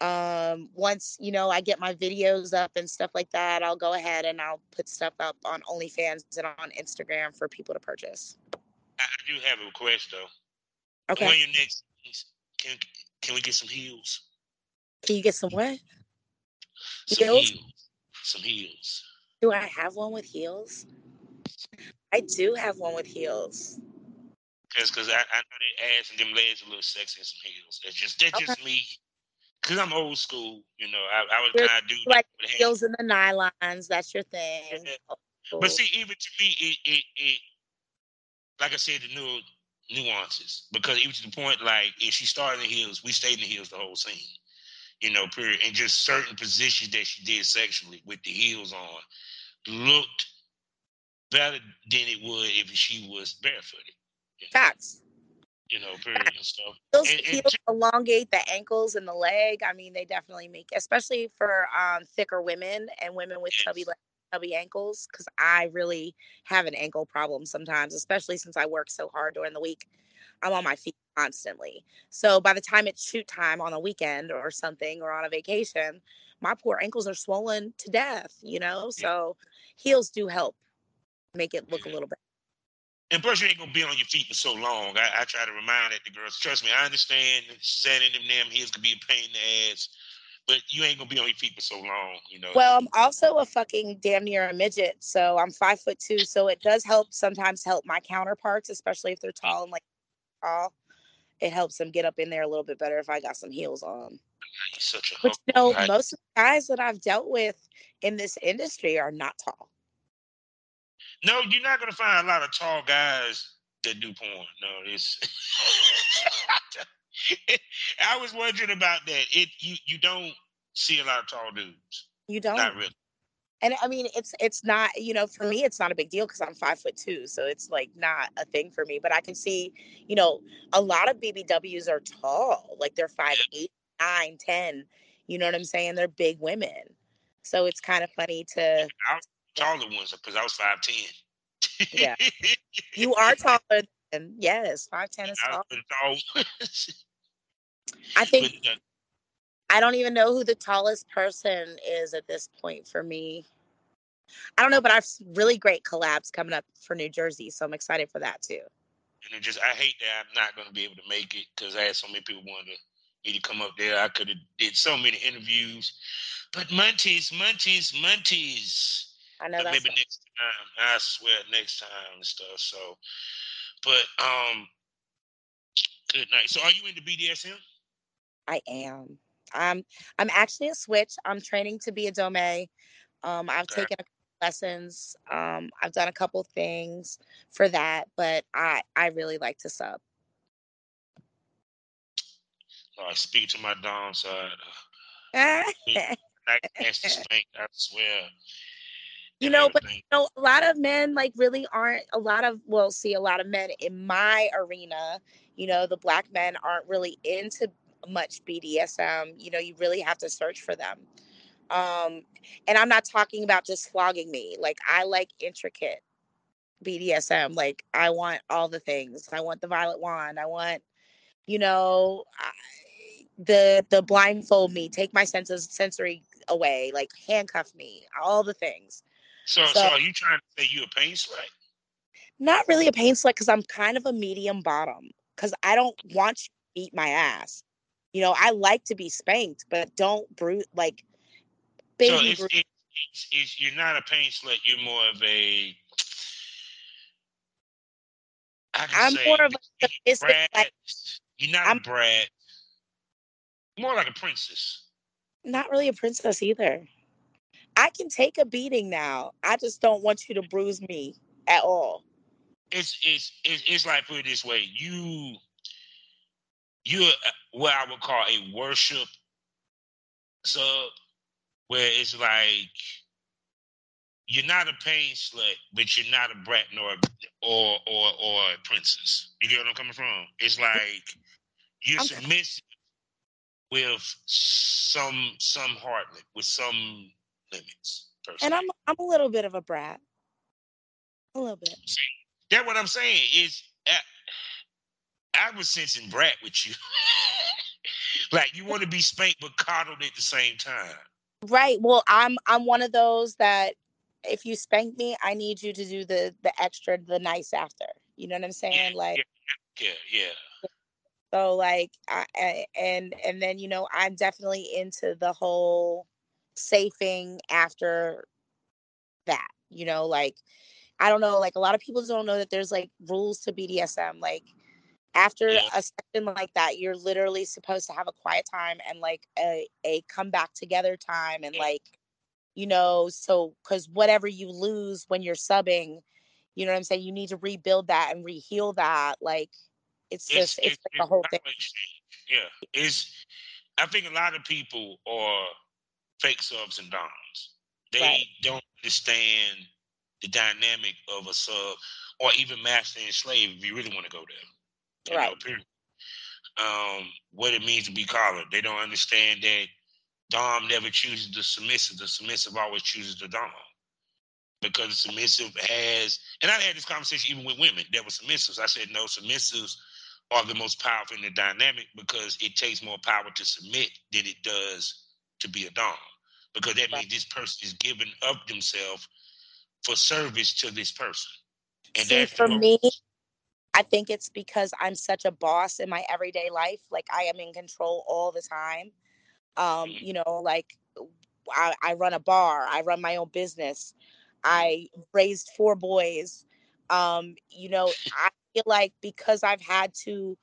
um once you know i get my videos up and stuff like that i'll go ahead and i'll put stuff up on onlyfans and on instagram for people to purchase. I do have a request though. Okay. When your next can can we get some heels? Can you get some what? Some heels, heels. some heels do i have one with heels i do have one with heels because because I, I know their ass and them legs are a little sexy in some heels that's just that's okay. just me because I'm old school, you know. I, I was kind of do like heels and the nylons. That's your thing. Yeah. Oh, cool. But see, even to me, it, it, it, like I said, the new nuances. Because even to the point, like if she started in the heels, we stayed in the heels the whole scene. You know, period. And just certain positions that she did sexually with the heels on looked better than it would if she was barefooted. You know? Facts you know, period and stuff. [laughs] Those and, heels and, elongate the ankles and the leg. I mean, they definitely make, especially for um, thicker women and women with yes. chubby chubby ankles, because I really have an ankle problem sometimes, especially since I work so hard during the week. I'm on my feet constantly. So by the time it's shoot time on a weekend or something or on a vacation, my poor ankles are swollen to death, you know? So heels do help make it look a little bit and plus, you ain't gonna be on your feet for so long. I, I try to remind that the girls. Trust me, I understand standing in them heels could be a pain in the ass, but you ain't gonna be on your feet for so long. You know. Well, I'm also a fucking damn near a midget, so I'm five foot two. So it does help sometimes help my counterparts, especially if they're tall and like tall. It helps them get up in there a little bit better if I got some heels on. such a but you know, most of the guys that I've dealt with in this industry are not tall. No, you're not gonna find a lot of tall guys that do porn. No, it's. [laughs] I was wondering about that. It you you don't see a lot of tall dudes. You don't. Not really. And I mean, it's it's not you know for me it's not a big deal because I'm five foot two, so it's like not a thing for me. But I can see you know a lot of BBWs are tall, like they're five eight, nine, ten. You know what I'm saying? They're big women, so it's kind of funny to taller ones because I was five ten. yeah, you are [laughs] taller than yes, five ten is tall. [laughs] I think but, uh, I don't even know who the tallest person is at this point for me. I don't know, but I've really great collabs coming up for New Jersey, so I'm excited for that too. And it just I hate that I'm not going to be able to make it because I had so many people wanting me to come up there. I could have did so many interviews, but Monty's, Monty's, Monty's. I know. Maybe next time. I swear next time and stuff. So, but um, good night. So, are you into BDSM? I am. I'm. I'm actually a switch. I'm training to be a dome. Um, I've okay. taken lessons. Um, I've done a couple things for that, but I I really like to sub. I speak to my dom side. [laughs] I swear you know but you know a lot of men like really aren't a lot of well see a lot of men in my arena you know the black men aren't really into much bdsm you know you really have to search for them um and i'm not talking about just flogging me like i like intricate bdsm like i want all the things i want the violet wand i want you know I, the the blindfold me take my senses sensory away like handcuff me all the things so, so, so are you trying to say you a pain slut? Not really a pain slut because I'm kind of a medium bottom. Because I don't want you to beat my ass. You know, I like to be spanked, but don't bruise like baby. So it's, it's, it's, you're not a pain slut. You're more of a. I'm say, more of a. Like, you're not I'm, a brat. More like a princess. Not really a princess either. I can take a beating now. I just don't want you to bruise me at all. It's it's it's, it's like put it this way. You you're uh, what I would call a worship sub, where it's like you're not a pain slut, but you're not a brat nor or or or a princess. You get what I'm coming from? It's like you're Okay. submissive with some some heart with some limits. And. I'm I'm a little bit of a brat. A little bit. See, That's what I'm saying. Is I, was sensing brat with you. [laughs] like you want to be spanked but coddled at the same time. Right. Well, I'm I'm one of those that if you spank me, I need you to do the the extra, the nice after. You know what I'm saying? Like Yeah, yeah. so like I, I and and then you know I'm definitely into the whole safing after that. You know, like I don't know, like a lot of people don't know that there's like rules to BDSM. Like after Yeah. a session like that, you're literally supposed to have a quiet time and like a a come back together time and Yeah. like you know, so because whatever you lose when you're subbing, you know what I'm saying, you need to rebuild that and reheal that. Like it's just it's, like the whole thing. Yeah, it's. I think a lot of people are fake subs and doms. They Right. don't understand the dynamic of a sub or even master and slave. If you really want to go there, Right. Um, what it means to be collared. They don't understand that dom never chooses the submissive. The submissive always chooses the dom. Because the submissive has, and I had this conversation even with women that were submissives. I said, no, submissives are the most powerful in the dynamic because it takes more power to submit than it does to be a dom. Because that means this person is giving up themselves for service to this person. And See, that's for me, I think it's because I'm such a boss in my everyday life. Like I am in control all the time. Um, Mhm. you know, like I, I run a bar, I run my own business, I raised four boys. Um, you know, I feel like because I've had to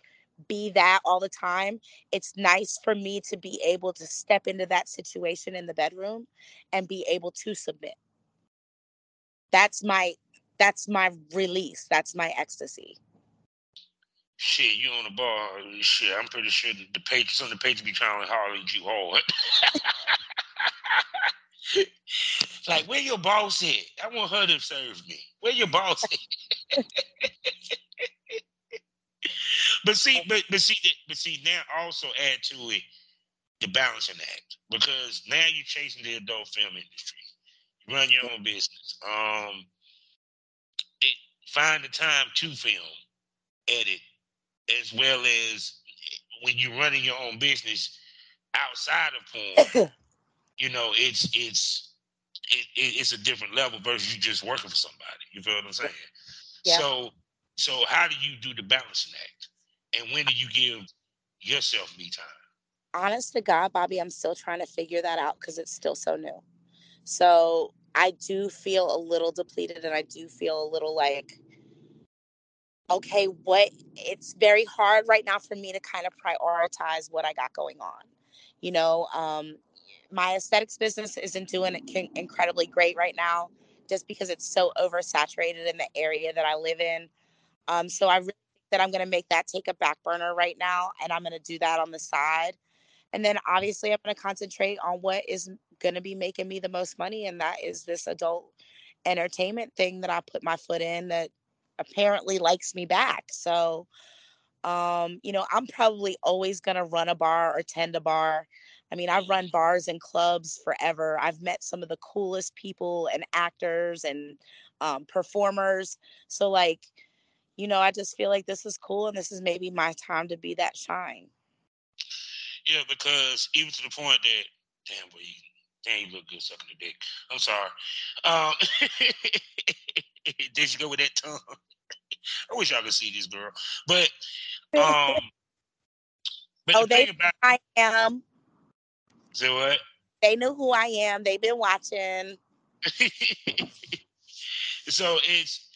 be that all the time, it's nice for me to be able to step into that situation in the bedroom and be able to submit. That's my that's my release. That's my ecstasy. Shit, you on the bar. Shit, I'm pretty sure the, the pages on the page be trying to holler at you hard. [laughs] like, where your boss at? I want her to serve me. Where your boss at? [laughs] but see, but but see, but see, now also add to it the balancing act because now you're chasing the adult film industry. You run your own business. Um, it, find the time to film, edit, as well as when you're running your own business outside of porn. [coughs] you know, it's it's it, it, it's a different level versus you just working for somebody. You feel what I'm saying? Yeah. So so how do you do the balancing act, and when do you give yourself me time? honest to God, Bobby, I'm still trying to figure that out because it's still so new. So I do feel a little depleted and I do feel a little like, okay, what it's very hard right now for me to kind of prioritize what I got going on. You know, um, my aesthetics business isn't doing incredibly great right now just because it's so oversaturated in the area that I live in. Um, so I really think that I'm going to make that take a back burner right now and I'm going to do that on the side. And then obviously, I'm going to concentrate on what is going to be making me the most money, and that is this adult entertainment thing that I put my foot in that apparently likes me back. So, um, you know, I'm probably always going to run a bar or tend a bar. I mean, I've run bars and clubs forever. I've met some of the coolest people and actors and um, performers. So, like, you know, I just feel like this is cool and this is maybe my time to be that shine. Yeah, because even to the point that damn boy, you, damn you look good sucking the dick. I'm sorry. Um, [laughs] did you go with that tongue? [laughs] I wish y'all could see this girl, but um, [laughs] but Oh, the they about- I am. say what? They know who I am. They've been watching. so it's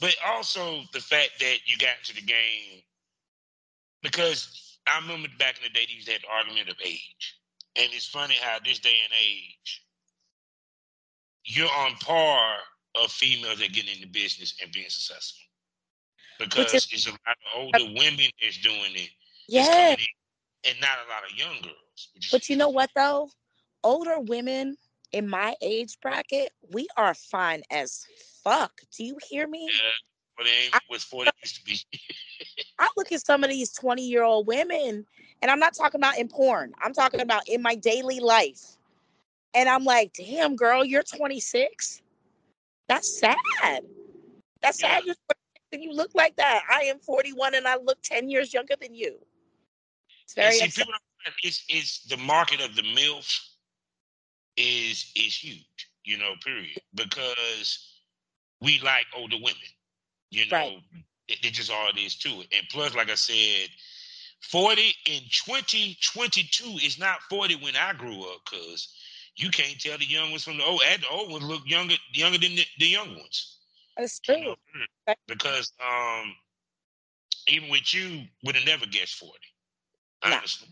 but also the fact that you got to the game because I remember back in the day, these had the argument of age, and it's funny how this day and age, you're on par of females that get into business and being successful because is- it's a lot of older women that's doing it, Yeah. and not a lot of young girls. But you know what though? Older women in my age bracket, we are fine as fuck. Do you hear me? Yeah, but it ain't what's forty used to be. I look at some of these 20 year old women, and I'm not talking about in porn, I'm talking about in my daily life. And I'm like, damn, girl, you're 26. That's sad. That's sad. You're 26 and you look like that. I am 41 and I look 10 years younger than you. It's very see, people it's it's the market of the milf is is huge, you know, period. Because we like older women, you know, Right. it, it just all it is to it. And plus, like I said, forty in twenty twenty two is not forty when I grew up, because you can't tell the young ones from the old. And the old ones look younger younger than the, the young ones. You true. know, period. because um, even with you, would have never guessed forty. Honestly,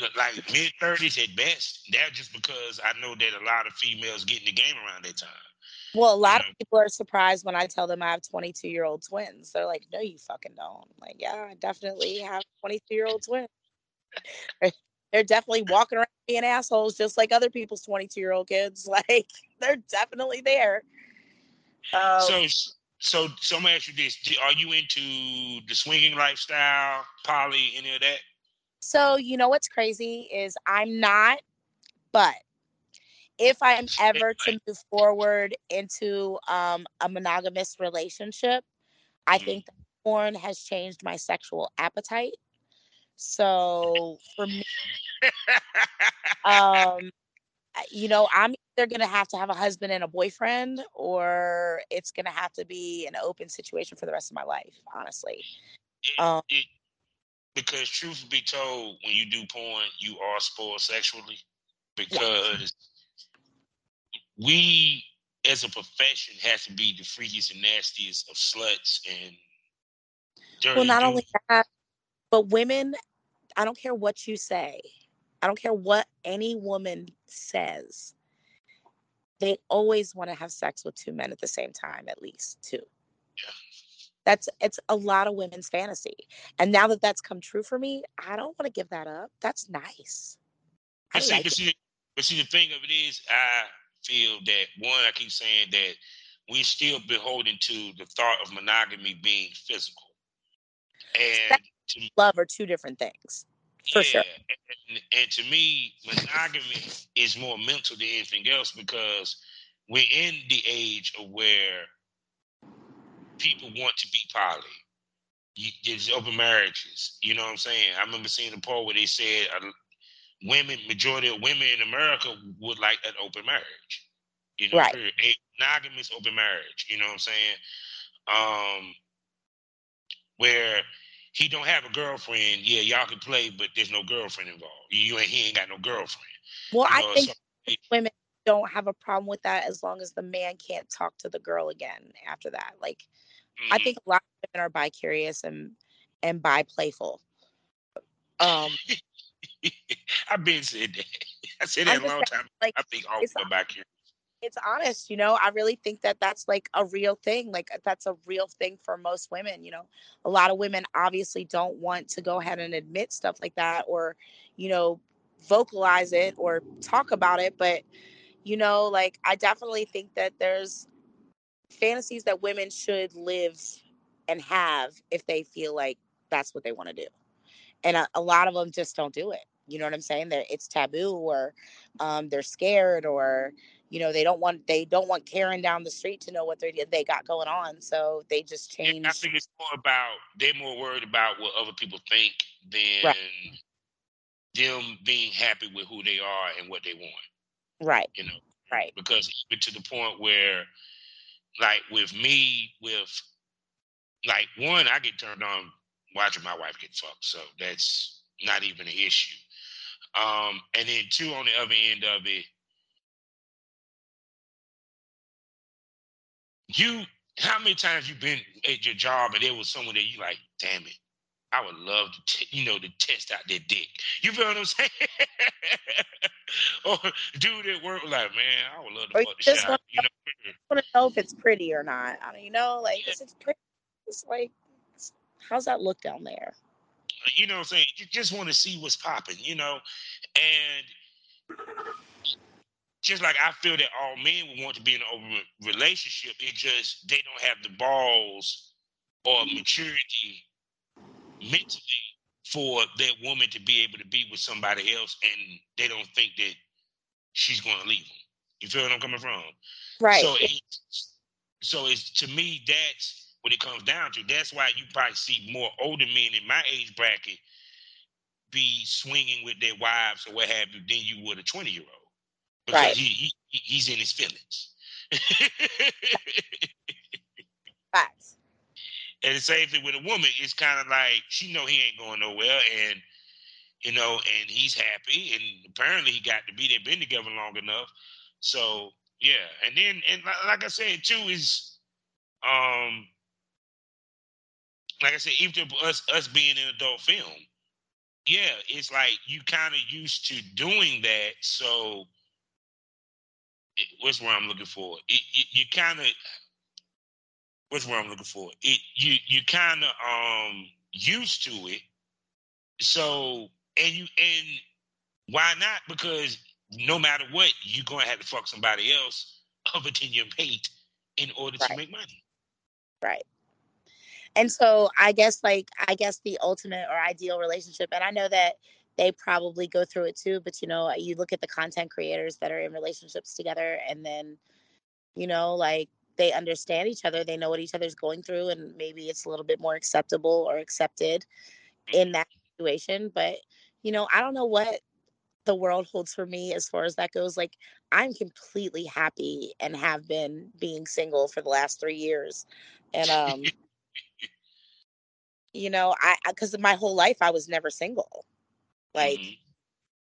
Look, like mid thirties at best. That's just because I know that a lot of females get in the game around that time. Well, a lot know. of people are surprised when I tell them I have 22 year old twins. They're like, no, you fucking don't. I'm like, yeah, I definitely have 22 year old twins. They're- definitely walking around being assholes just like other people's 22 year old kids. [laughs] Like, they're definitely there. Um, So, so, so I'm gonna ask you this: Are you into the swinging lifestyle, poly, any of that? So, you know what's crazy is I'm not, but if I'm ever to move forward into um, a monogamous relationship, I Mhm. think that porn has changed my sexual appetite. So for me, [laughs] um, you know, I'm either gonna have to have a husband and a boyfriend, or it's gonna have to be an open situation for the rest of my life. Honestly, um, it- because truth be told, when you do porn, you are spoiled sexually because we, as a profession, has to be the freakiest and nastiest of sluts and dirty well, not dudes. only that, but women. I don't care what you say. I don't care what any woman says. They always want to have sex with two men at the same time, at least two. Yeah. That's it's a lot of women's fantasy. And now that that's come true for me, I don't want to give that up. That's nice. I But see, like but see, but see, the thing of it is, I feel that one, I keep saying that we're still beholden to the thought of monogamy being physical, and to Love are two different things. For sure. And, and to me, monogamy is more mental than anything else because we're in the age of where people want to be poly. You, there's open marriages. You know what I'm saying? I remember seeing a poll where they said women, majority of women in America would like an open marriage. You know, Right. a monogamous open marriage. You know what I'm saying? Um, where he don't have a girlfriend. Yeah, y'all can play, but there's no girlfriend involved. You ain't he ain't got no girlfriend. Well, You I think so- women don't have a problem with that as long as the man can't talk to the girl again after that. Like I Mhm. think a lot of women are bi curious and and bi playful. Um [laughs] [laughs] I've been said that. [laughs] I said I'm that a long time. like I think all women back here. it's honest, you know. I really think that that's like a real thing. Like uh, that's a real thing for most women, you know. A lot of women obviously don't want to go ahead and admit stuff like that or, you know, vocalize it or talk about it, but you know, like I definitely think that there's fantasies that women should live and have if they feel like that's what they want to do. And a, a lot of them just don't do it. You know what I'm saying? That it's taboo or um, they're scared or you know they don't want they don't want Karen down the street to know what they they got going on. So they just And I change. think it's more about they're more worried about what other people think than Right. them being happy with who they are and what they want. Right, You know, right, because even to the point where, like with me, with like one, I get turned on watching my wife get fucked, so that's not even an issue. Um, and then two, on the other end of it, you how many times you been at your job and there was someone that you like, damn it, I would love to, t- you know, to test out their dick. You feel what I'm saying? [laughs] or dude at work like, man, I would love to Or fuck just shit out. You know, [laughs] want to know if it's pretty or not. I don't, you know, like is it pretty? It's like, how's that look down there? you know what I'm saying? You just want to see what's popping, you know? And just like I feel that all men would want to be in an open relationship, it just they don't have the balls or maturity mentally for that woman to be able to be with somebody else and they don't think that she's going to leave them. You feel what I'm coming from? Right. So it's so it's to me that's what it comes down to. That's why you probably see more older men in my age bracket be swinging with their wives or what have you than you would a 20 year old because Right. he, he he's in his feelings. [laughs] Facts. and the same thing with a woman. It's kind of like she know he ain't going nowhere, and you know, and he's happy, and apparently he got to be there, been together long enough. So yeah, and then and like I said too is, um, like I said, even to us us being in adult film, yeah, it's like you kind of used to doing that. So it, what's where I'm looking for? It, you you kind of what's where I'm looking for? It you you kind of um used to it. So and you and why not? Because no matter what, you're gonna have to fuck somebody else other than your mate in order to make money. Right. And so I guess like I guess the ultimate or ideal relationship, and I know that they probably go through it too, but you know, you look at the content creators that are in relationships together and then, you know, like they understand each other, they know what each other's going through, and maybe it's a little bit more acceptable or accepted in that situation. But, you know, I don't know what the world holds for me as far as that goes. Like I'm completely happy and have been being single for the last three years. And um you know i because my whole life i was never single like Mhm.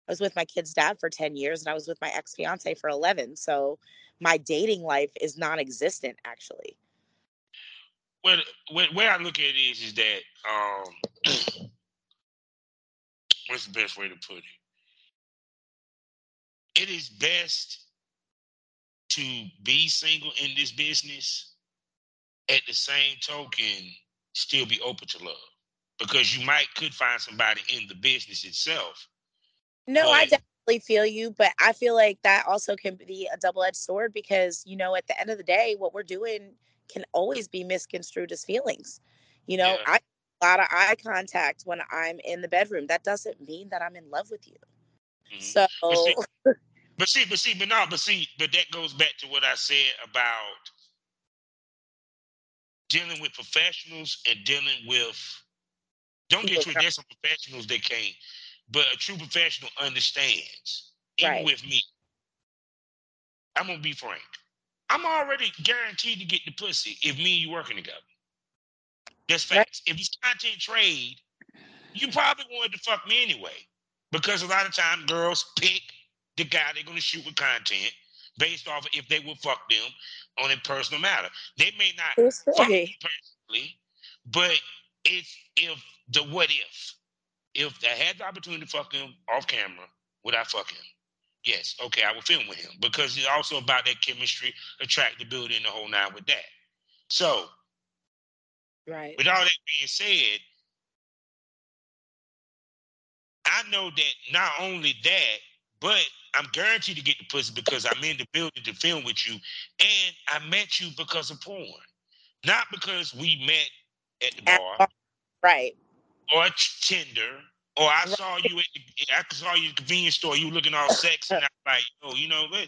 i was with my kid's dad for 10 years and i was with my ex-fiance for 11 so my dating life is non-existent actually Well, where, where I look at it is, is that um, [clears throat] what's the best way to put it? It is best to be single in this business. At the same token, still be open to love because you might could find somebody in the business itself. no i definitely feel you but i feel like that also can be a double-edged sword because you know at the end of the day what we're doing can always be misconstrued as feelings you know Yeah. i a lot of eye contact when i'm in the bedroom that doesn't mean that i'm in love with you Mhm. so see- [laughs] But see, but see, but no, but see, but that goes back to what I said about dealing with professionals and dealing with. Don't get twisted. There's some professionals that can't, but a true professional understands. Even Right. with me, I'm gonna be frank. I'm already guaranteed to get the pussy if me and you working together. That's Right. facts. If it's content trade, you probably wanted to fuck me anyway. Because a lot of times girls pick the guy they're gonna shoot with content based off of if they would fuck them on a personal matter. They may not fuck me personally, but it's if the what if. If I had the opportunity to fuck him off camera, would I fuck him? Yes, okay, I will film with him because it's also about that chemistry, attractability, and the whole nine with that. So, right with all that being said, I know that not only that, but I'm guaranteed to get the pussy because I'm in the building to film with you, and I met you because of porn, not because we met at the bar right or Tinder. Or I Right. saw you at the, I saw you at the convenience store. You looking all sexy, and I'm [laughs] like, oh, you know, let,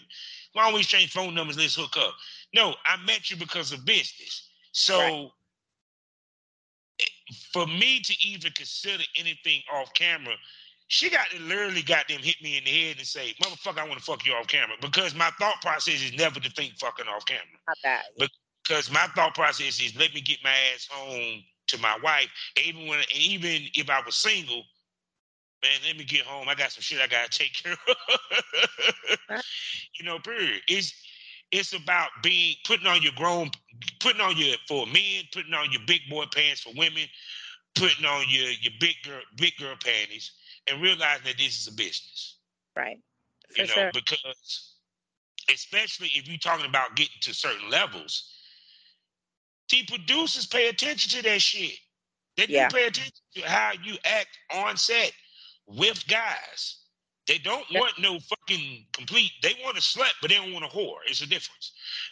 why don't we exchange phone numbers? Let's hook up. No, I met you because of business. So, Right. eh, for me to even consider anything off camera, she got to literally goddamn hit me in the head and say, "Motherfucker, I want to fuck you off camera." Because my thought process is never to think fucking off camera. not that Because my thought process is let me get my ass home to my wife. Even when, even if I was single, man, let me get home. I got some shit I gotta take care of. [laughs] You know, period. It's it's about being putting on your grown putting on your for men, putting on your big boy pants for women, putting on your your big girl big girl panties, and realizing that this is a business. Right. For you know, sure. because especially if you're talking about getting to certain levels, the producers pay attention to that shit. They do Yeah. pay attention to how you act on set with guys. They don't Yeah. want no fucking complete. They want a slut, but they don't want a whore. It's a difference. [laughs]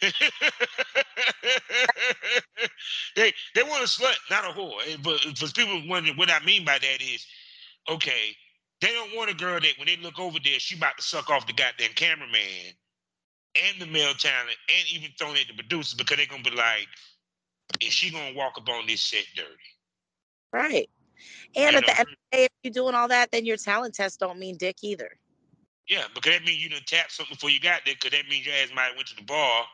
they they want a slut, not a whore. But for people wondering what I mean by that is, okay, they don't want a girl that when they look over there, she about to suck off the goddamn cameraman and the male talent, and even throwing at the producers because they're gonna be like, is she gonna walk up on this set dirty? Right. And You at the end of the day, if you're doing all that, then your talent tests don't mean dick either. Yeah, because that means you done tapped something before you got there. Because that means your ass might have went to the bar,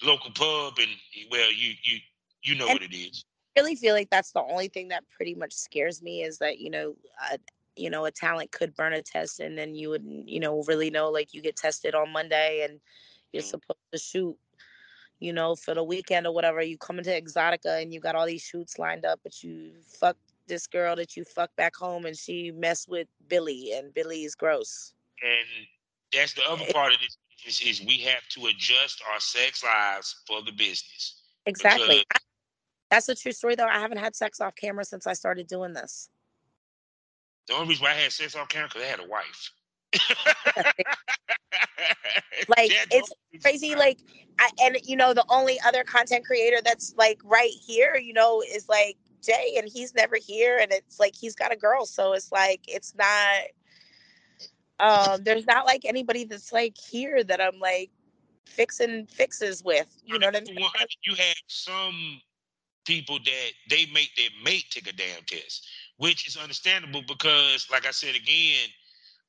the local pub, and well, you you you know And- what it is. Really feel like that's the only thing that pretty much scares me is that you know uh, you know a talent could burn a test and then you wouldn't you know really know like you get tested on monday and you're Mhm. supposed to shoot you know for the weekend or whatever you come into Exxxotica and you got all these shoots lined up but you fuck this girl that you fuck back home and she messed with billy and billy is gross And that's the other part of this is, is we have to adjust our sex lives for the business. exactly that's a true story though. I haven't had sex off camera since i started doing this. The only reason why I had sex off camera because I had a wife. [laughs] Like, the it's crazy like I, and you know the only other content creator that's like right here you know is like jay and he's never here and it's like he's got a girl so it's like it's not um there's not like anybody that's like here that i'm like fixing fixes with you know what i mean? you have some people that they make their mate take a damn test, which is understandable because, like I said again,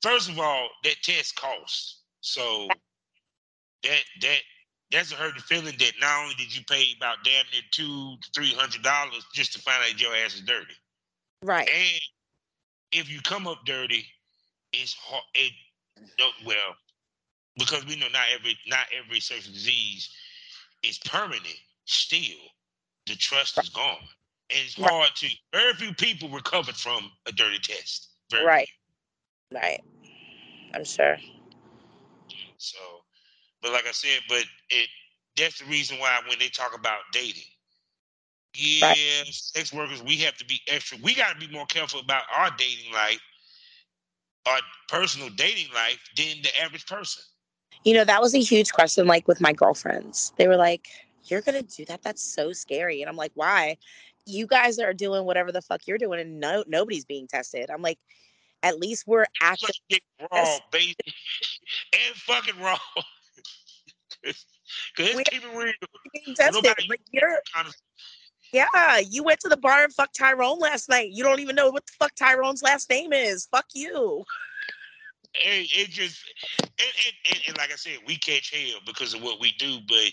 first of all, that test costs. So that that that's a hurting feeling that not only did you pay about damn near two to three hundred dollars just to find out your ass is dirty, right and if you come up dirty, it's hard. It well because we know not every not every sexual disease is permanent. Still, the trust is gone, and it's Right. hard to. Very few people recovered from a dirty test. Very Right. few. right i'm sure So, but like I said, but it that's the reason why when they talk about dating, yeah, sex workers, we have to be extra. We got to be more careful about our dating life, our personal dating life, than the average person. you know that was a huge question like with my girlfriends they were like you're gonna do that that's so scary and i'm like why? You guys are doing whatever the fuck you're doing and no nobody's being tested. I'm like at least we're Such dick raw, baby, and [laughs] fucking raw. [laughs] Cause it's We- keep it real. being tested Nobody- like you're yeah you went to the bar and fucked tyrone last night. You don't even know what the fuck tyrone's last name is. Fuck you. It, it just, and, and, and, and like I said, we catch hell because of what we do, but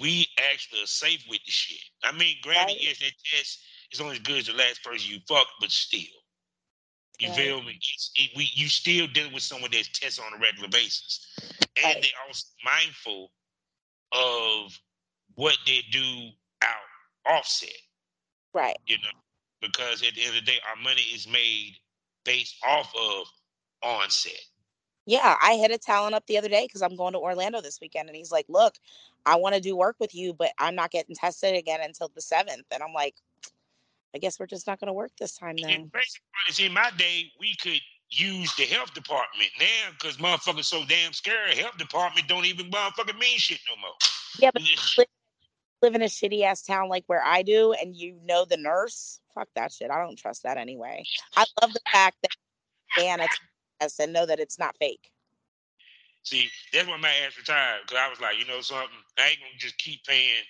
we actually are safe with the shit. I mean, granted, Right. yes, that test is only as good as the last person you fucked, but still. You Right. feel me? It, we you still dealing with someone that's tested on a regular basis, and Right. they also mindful of what they do out offset. right You know, because at the end of the day, our money is made based off of onset. Yeah i hit a talent up the other day because i'm going to orlando this weekend and he's like look i want to do work with you but i'm not getting tested again until the 7th and i'm like i guess we're just not going to work this time then And basically, in my day, we could use the health department now because motherfuckers so damn scared. Health department don't even motherfucking mean shit no more. Yeah, but live in a shitty ass town like where I do and you know the nurse, fuck that shit. I don't trust that anyway. I love the fact that Anna test and know that it's not fake. See, that's why my ass retired because I was like, you know something, I ain't gonna just keep paying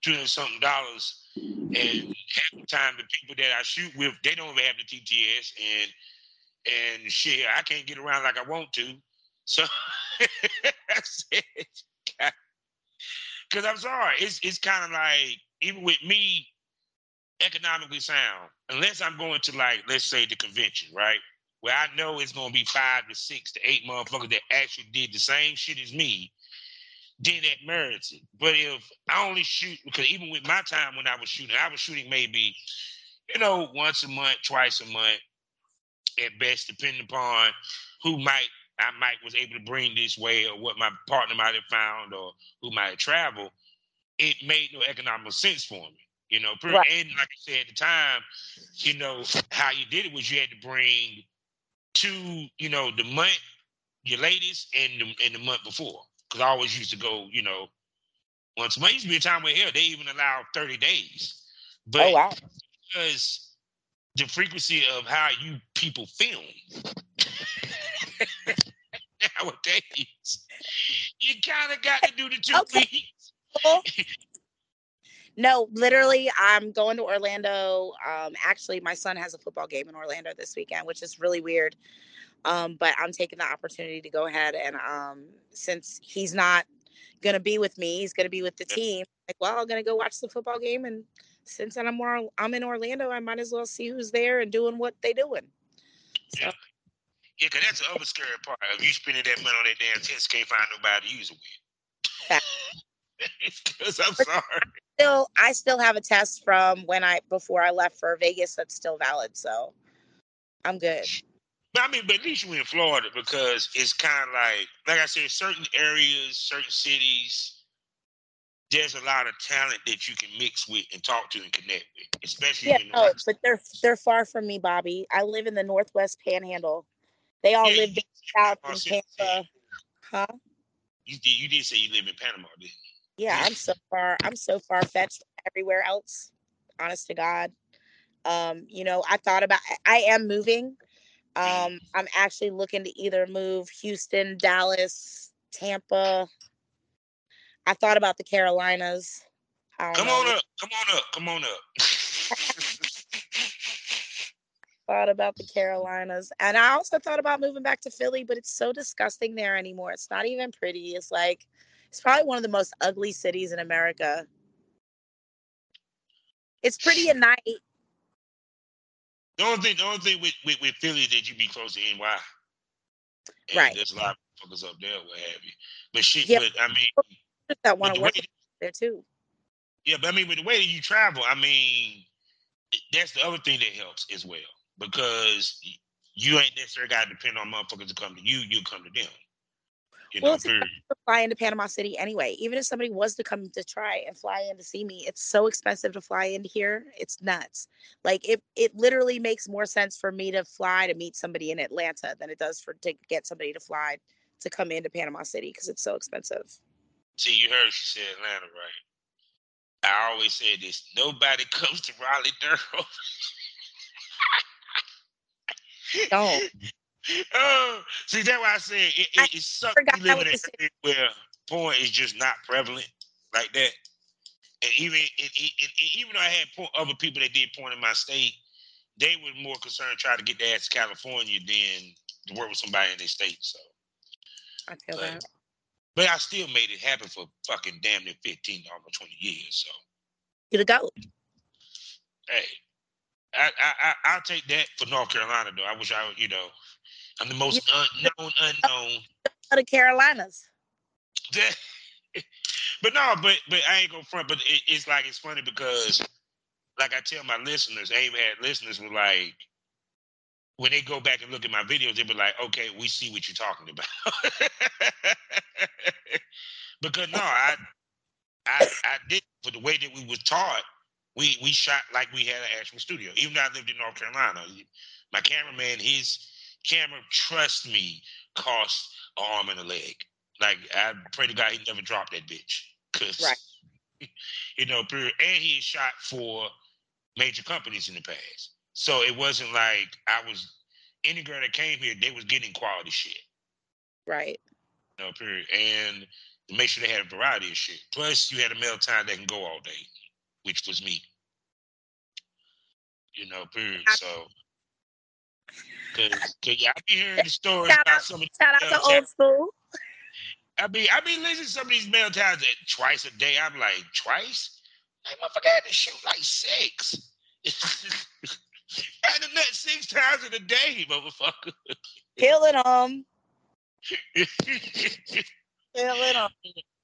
two hundred something dollars, and half the time the people that I shoot with, they don't even have the TTS, and and shit, I can't get around like I want to. So [laughs] I said, because I'm sorry, it's it's kind of like even with me, economically sound, unless I'm going to like let's say the convention, right? Where I know it's gonna be five to six to eight motherfuckers that actually did the same shit as me. then that merits it. But if I only shoot because even with my time when I was shooting, I was shooting maybe, you know, once a month, twice a month, at best, depending upon who might I might was able to bring this way or what my partner might have found or who might have traveled. It made no economical sense for me. You know, right. and like I said at the time, you know, how you did it was you had to bring two, you know, the month, your ladies, and the, and the month before. Because I always used to go, you know, once a month. Used to be a time where hell they even allow thirty days, but oh, wow. because the frequency of how you people film [laughs] nowadays, you kind of got to do the two okay. weeks. No, literally, I'm going to Orlando. Um, actually, my son has a football game in Orlando this weekend, which is really weird. Um, but I'm taking the opportunity to go ahead and um, since he's not gonna be with me, he's gonna be with the team. Like, well, I'm gonna go watch the football game, and since I'm more, I'm in Orlando, I might as well see who's there and doing what they doing. So. Yeah, yeah, cause that's the other scary part. If you spending that money on that damn tents, can't find nobody to use it with. [laughs] Because [laughs] I'm sorry still I still have a test from when I before I left for Vegas that's still valid, so I'm good. But I mean, but at least you in Florida because it's kind of like, like I said, certain areas, certain cities, there's a lot of talent that you can mix with and talk to and connect with, especially. Yeah, no, but they're they're far from me, Bobby. I live in the Northwest Panhandle. They all yeah, live south in Tampa, huh? You did. You did say you live in Panama, didn't you? Yeah, I'm so far, I'm so far fetched everywhere else. Honest to God. Um, you know, I thought about I am moving. Um, I'm actually looking to either move Houston, Dallas, Tampa. I thought about the Carolinas. Come know. on up, come on up, come on up. [laughs] thought about the Carolinas. And I also thought about moving back to Philly, but it's so disgusting there anymore. It's not even pretty. It's like it's probably one of the most ugly cities in America. It's pretty at night. The only thing, the only thing with, with, with Philly that you be close to NY. And right. There's a lot of fuckers up there, what have you. But shit, yeah. but I mean, that want to work there too. Yeah, but I mean, with the way that you travel, I mean, that's the other thing that helps as well because you ain't necessarily got to depend on motherfuckers to come to you. You come to them. You well, know, it's to fly into Panama City anyway. Even if somebody was to come to try and fly in to see me, it's so expensive to fly in here. It's nuts. Like it, it literally makes more sense for me to fly to meet somebody in Atlanta than it does for to get somebody to fly to come into Panama City because it's so expensive. See, you heard she said Atlanta, right? I always say this: nobody [laughs] comes to Raleigh Durham. Don't. Oh, see, that's why I said it, it, it's something we live in an area where porn is just not prevalent like that. And even it, it, even though I had other people that did porn in my state, they were more concerned trying to get their ass to California than to work with somebody in their state. So I feel but, that. But I still made it happen for fucking damn near 15, almost 20 years. So you the goat. Hey, I, I, I, will take that for North Carolina, though. I wish I, you know, I'm the most unknown unknown. Of the Carolinas. [laughs] but no, but but I ain't gonna front. But it, it's like it's funny because, like I tell my listeners, even had listeners were like, when they go back and look at my videos, they be like, "Okay, we see what you're talking about." [laughs] because no, I, I, I did for the way that we was taught. We we shot like we had an actual studio. Even though I lived in North Carolina, my cameraman, his camera, trust me, cost an arm and a leg. Like I pray to God he never dropped that bitch. Cause right. [laughs] you know, period. And he shot for major companies in the past. So it wasn't like I was any girl that came here, they was getting quality shit. Right. You know, period. And to make sure they had a variety of shit. Plus you had a male time that can go all day, which was me. You know, period. So Cause, cause yeah, I be hearing the stories shout about out, some of shout out to old school. I be I be listening to some of these mail towns that twice a day. I'm like, twice? Like motherfucker had to shoot like six. [laughs] had to nut six times in a day, motherfucker. Killing them. [laughs] Killing them.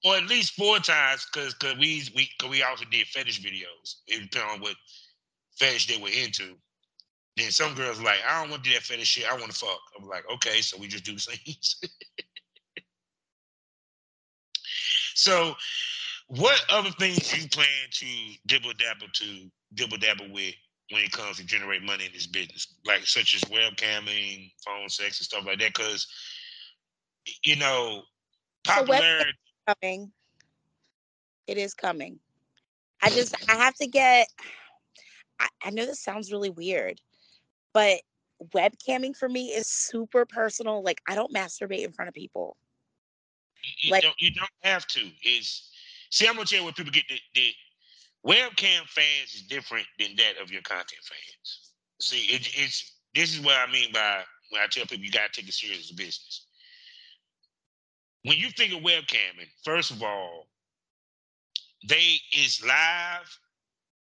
or at least four times, because cause we we cause we also did fetish videos. It depends on what fetish they were into. Then some girls like, I don't want to do that fetish shit. I want to fuck. I'm like, okay, so we just do things. [laughs] so, what other things you plan to dibble dabble to dibble dabble with when it comes to generate money in this business, like such as webcamming, phone sex, and stuff like that? Because you know, popularity so coming. It is coming. I just I have to get. I, I know this sounds really weird, but webcamming for me is super personal. Like I don't masturbate in front of people. You, like, don't, you don't have to. Is see, I'm gonna tell you what people get the, the webcam fans is different than that of your content fans. See, it, it's this is what I mean by when I tell people you gotta take it serious as a business. When you think of webcamming, first of all, they is live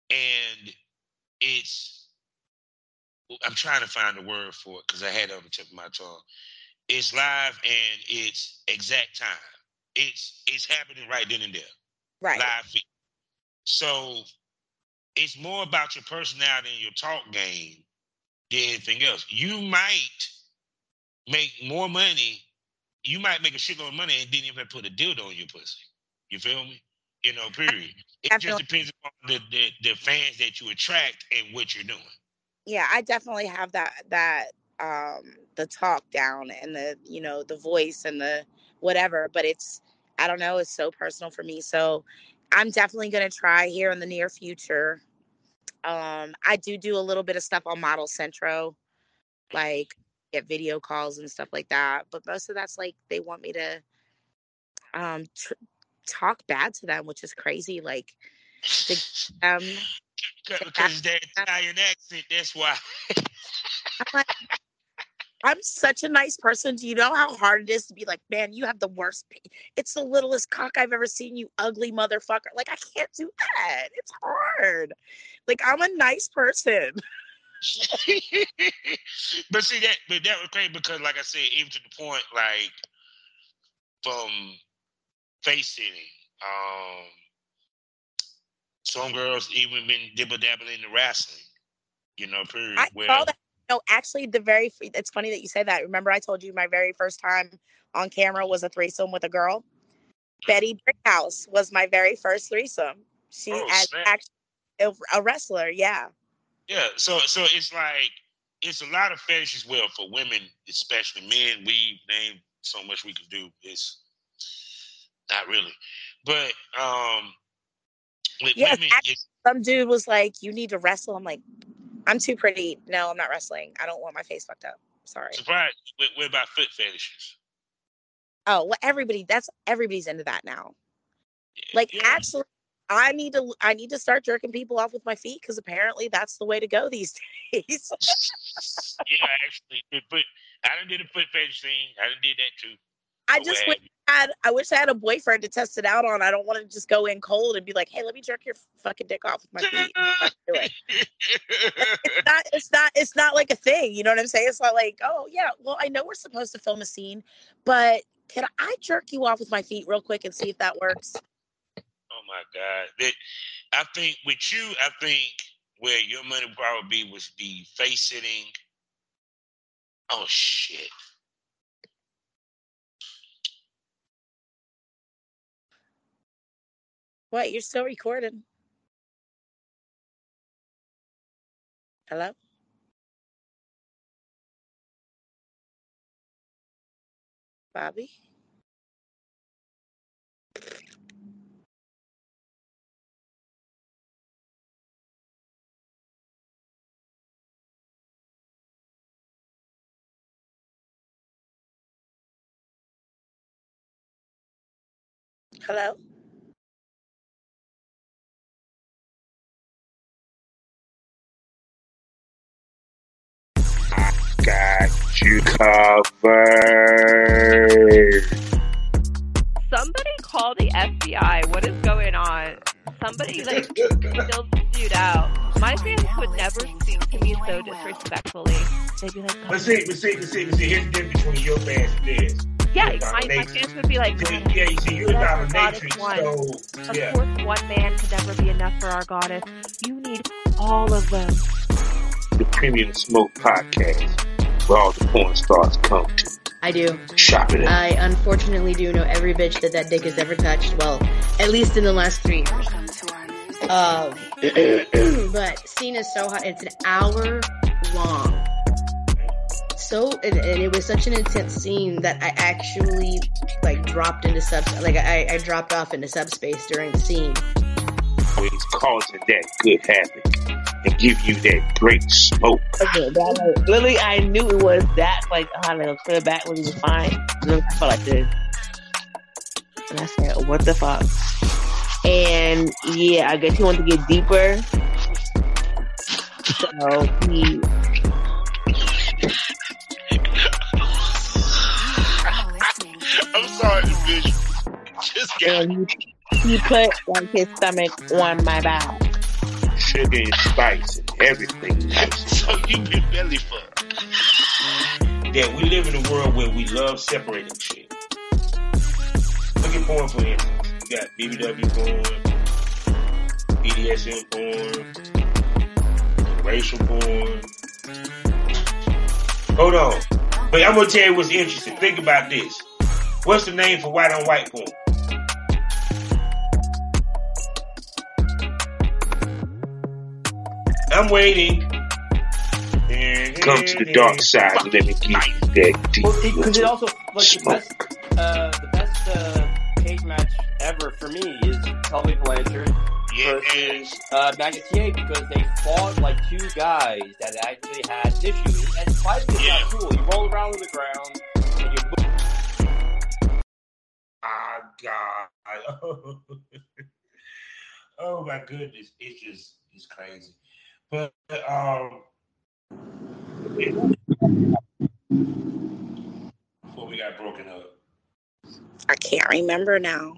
and it's I'm trying to find the word for it because I had it on the tip of my tongue. It's live and it's exact time. It's it's happening right then and there. Right. Live feed. So it's more about your personality and your talk game than anything else. You might make more money. You might make a shitload of money and didn't even put a dildo on your pussy. You feel me? You know, period. It just depends on the, the, the fans that you attract and what you're doing. Yeah, I definitely have that that um the talk down and the you know the voice and the whatever but it's i don't know it's so personal for me so i'm definitely going to try here in the near future. Um i do do a little bit of stuff on ModelCentro like get video calls and stuff like that but most of that's like they want me to um tr- talk bad to them which is crazy like to, um [laughs] because that Italian accent that's why I'm like, I'm such a nice person. Do you know how hard it is to be like, man, you have the worst. It's the littlest cock I've ever seen, you ugly motherfucker. Like, I can't do that. It's hard. Like, I'm a nice person. [laughs] [laughs] but see that, but that was great because, like I said, even to the point, like from face sitting, um, some girls even been dibble dabbling in wrestling. You know, period. I that no, actually, the very it's funny that you say that. Remember, I told you my very first time on camera was a threesome with a girl. Betty Brickhouse was my very first threesome. She oh, as actually a wrestler, yeah. Yeah, so so it's like it's a lot of fetishes well for women, especially men. We name so much we can do. It's not really, but um, with yes, women, actually, some dude was like, "You need to wrestle." I'm like, I'm too pretty. No, I'm not wrestling. I don't want my face fucked up. Sorry. Surprise. What about foot fetishes? Oh, well, everybody. That's everybody's into that now. Yeah, like, yeah. actually, I need to. I need to start jerking people off with my feet because apparently that's the way to go these [laughs] days. [laughs] yeah, actually, but I didn't do the foot fetish thing. I didn't do that too. I just wish I had I wish I had a boyfriend to test it out on. I don't want to just go in cold and be like, "Hey, let me jerk your fucking dick off with my feet." it. it's [laughs] not. It's not. It's not like a thing. You know what I'm saying? It's not like, oh yeah, well I know we're supposed to film a scene, but can I jerk you off with my feet real quick and see if that works? Oh my god! I think with you, I think where your money would probably be was be face sitting. Oh shit! What? You're still recording? Hello? Bobby? Hello? Got you covered. Somebody call the FBI. What is going on? Somebody like still dude out. My fans would never speak to me so disrespectfully. They'd be like, "Let's see, let's see, let's see, let's see." Here's the difference between your fans and theirs. Yeah, my, my fans would be like, See, yeah, you see, you're a That's dominatrix, goddess so of yeah. course one man could never be enough for our goddess. You need all of them. The Premium Smoke Podcast, where all the porn stars come to I do. shop it. I unfortunately do know every bitch that that dick has ever touched. Well, at least in the last three years. Um, [clears throat] but scene is so hot. It's an hour long. So and, and it was such an intense scene that I actually like dropped into sub like I, I dropped off into subspace during the scene. he's causing that good havoc and give you that great smoke. Okay, that was, literally, I knew it was that. Like, oh, no, clear back when he was fine. And then I felt like this. And I said, what the fuck? And yeah, I guess he wanted to get deeper. So he. I'm sorry, bitch. Just And he, he put like his stomach on my back. Sugar and spice and everything. [laughs] so you been belly fucked. Yeah, we live in a world where we love separating shit. Look at porn for instance. You got BBW porn, BDSM porn, racial porn. Hold on. But I'm gonna tell you what's interesting. Think about this. What's the name for white on white porn? I'm waiting. Come to the dark side and let me give you that deep. Well, because it also like the smoke. best, uh, the best uh, cage match ever for me is Tully Blanchard Yeah, versus uh, Magnum TA because they fought like two guys that actually had issues. And fighting is Yeah. not cool. You roll around on the ground and you move. Ah, God. [laughs] oh my goodness, it's just it's crazy. But um, before we got broken up, I can't remember now.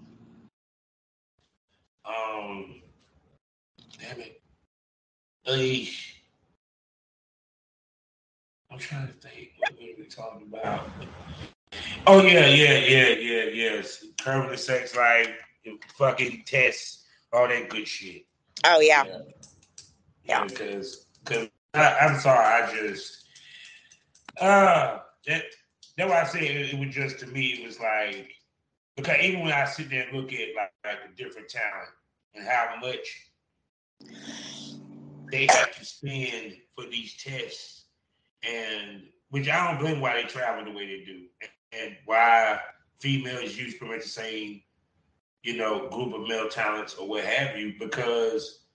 um, damn it, Hey, I'm trying to think. What were we talking about? Oh yeah, yeah, yeah, yeah, yes. Curving the sex life, fucking tests, all that good shit. Oh yeah. Yeah, because because I'm sorry, I just uh that that's why I say it, it was just to me it was like because even when I sit there and look at like, like different talent and how much they have to spend for these tests and which I don't blame why they travel the way they do and why females use pretty much the same you know group of male talents or what have you because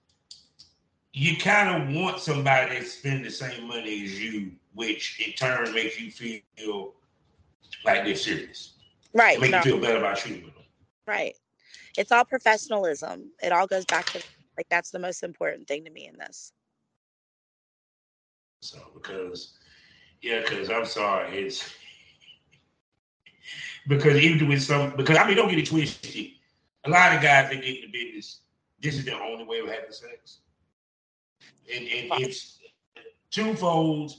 you kind of want somebody to spend the same money as you, which in turn makes you feel like they're serious. Right. Make no, you feel better about shooting with them. right. It's all professionalism. It all goes back to like that's the most important thing to me in this. So because yeah, because I'm sorry, it's [laughs] because even with some because I mean don't get it twisted. A lot of guys that get in the business, this is their only way of having sex. And, and it's twofold.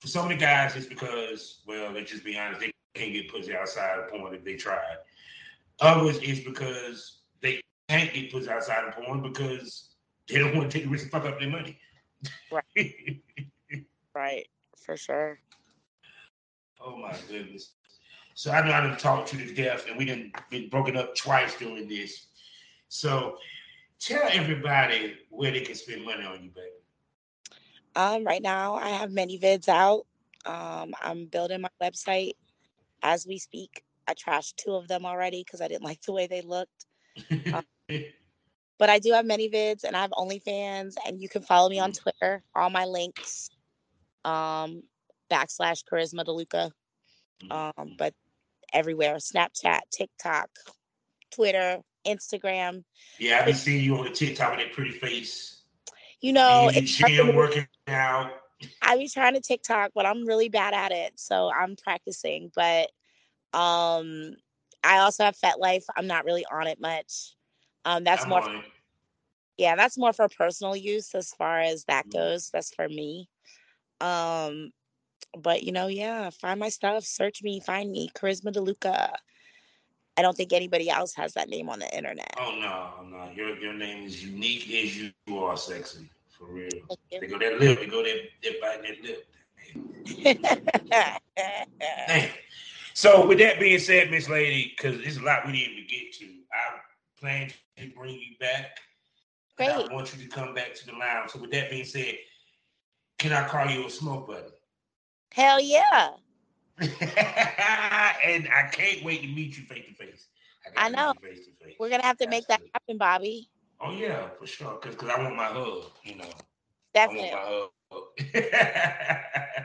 For some of the guys, it's because, well, let's just be honest, they can't get pussy outside of porn if they tried. Others, it's because they can't get pussy outside of porn because they don't want to take the risk and fuck up their money. [laughs] Right. Right. For sure. Oh my goodness. So I know I done talked to the death and we done been broken up twice during this. So tell everybody where they can spend money on you, baby. Um, right now I have ManyVids out. Um, I'm building my website as we speak. I trashed two of them already because I didn't [laughs] like the way they looked. But I do have ManyVids and I have OnlyFans and you can follow me on Twitter. All my links. Um, backslash charisma deluca. Um, but everywhere. Snapchat, TikTok, Twitter, Instagram. yeah, I have been seeing you on the TikTok with that pretty face. You know, it's gym working out. I be trying to TikTok, but I'm really bad at it. So I'm practicing. But um I also have FetLife. I'm not really on it much. Um that's I'm more it. yeah, that's more for personal use as far as that Mhm. goes. That's for me. Um but you know, yeah, find my stuff, search me, find me, Charisma DeLuca. I don't think anybody else has that name on the internet. Oh no, no, your your name is unique as you are sexy. For real. They go that lip, they go that they bite that lip. [laughs] Damn. So with that being said, Miss Lady, because there's a lot we didn't even get to, I plan to bring you back. Great. I want you to come back to the lounge. So with that being said, can I call you a smoke buddy? Hell yeah. [laughs] and I can't wait to meet you face to face. I know. face to face. We're gonna have to make that happen, Bobby. Oh yeah, for sure. Because I want my hug, you know. Definitely. I want my hug. [laughs]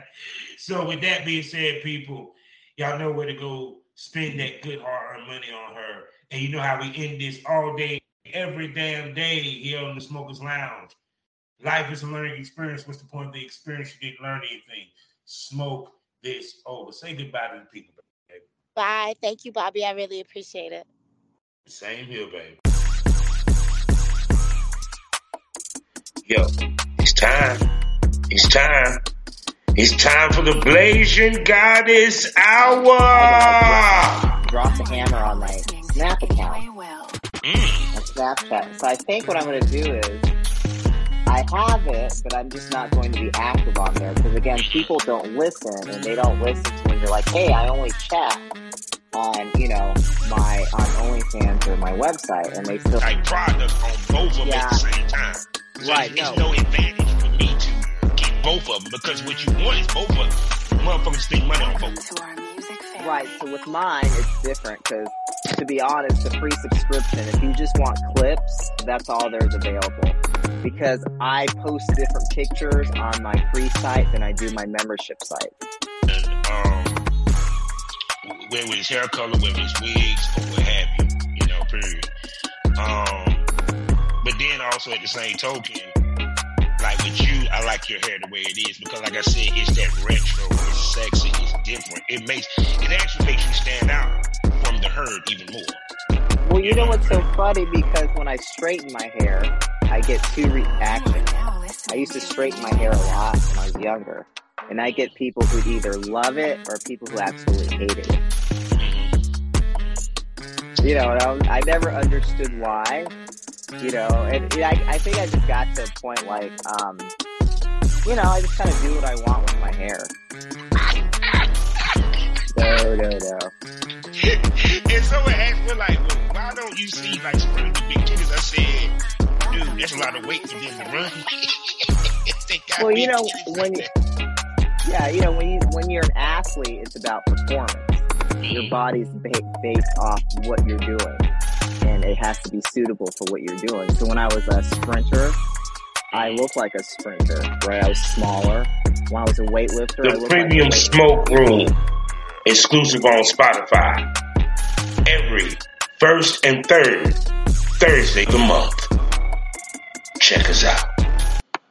so with that being said, people, y'all know where to go spend that good hard-earned money on her. And you know how we end this all day, every damn day here on the Smokers Lounge. Life is a learning experience. What's the point of the experience? You didn't learn anything. Smoke this over. Say goodbye to the people. Baby. Bye. Thank you, Bobby. I really appreciate it. Same here, baby. Yo, it's time. It's time. It's time for the Blasian Goddess Hour. Drop the hammer on my Snap account, Mm. Snapchat. So I think what I'm going to do is, I have it, but I'm just not going to be active on there because again, people don't listen, and they don't listen to when you're like, "Hey, I only chat on you know my on OnlyFans or my website," and they still Like product on both of them Yeah. at the same time. So Right, It's, no. it's no advantage for me to get both of them because what you want is both of them. Motherfuckers spend money on both. Right. So with mine, it's different because, to be honest, the free subscription, if you just want clips, that's all there's available. Because I post different pictures on my free site than I do my membership site. um, whether it's hair color, whether it's wigs, or what have you, you know, period. Um, but then also at the same token, like with you, I like your hair the way it is because, like I said, it's that retro, it's sexy, it's different. It makes it actually makes you stand out the herd even more. Well, you know what's so funny? Because when I straighten my hair, I get two reactions. I used to straighten my hair a lot when I was younger. And I get people who either love it or people who absolutely hate it. You know, I, never understood why. You know, and, and I, I think I just got to a point like, um, you know, I just kind of do what I want with my hair. No, no, no. and someone asked me like, well, why don't you see like some really big titties? I said, dude, that's a lot of weight for them to run. [laughs] Well, you know, when you, yeah, you know, when you when you're an athlete, it's about performance. Your body's ba- based off what you're doing, and it has to be suitable for what you're doing. So when I was a sprinter, I looked like a sprinter, right? I was smaller. When I was a weightlifter, I The looked Premium like a. Smoke Room, exclusive on Spotify. Every first and third Thursday of the month. Check us out.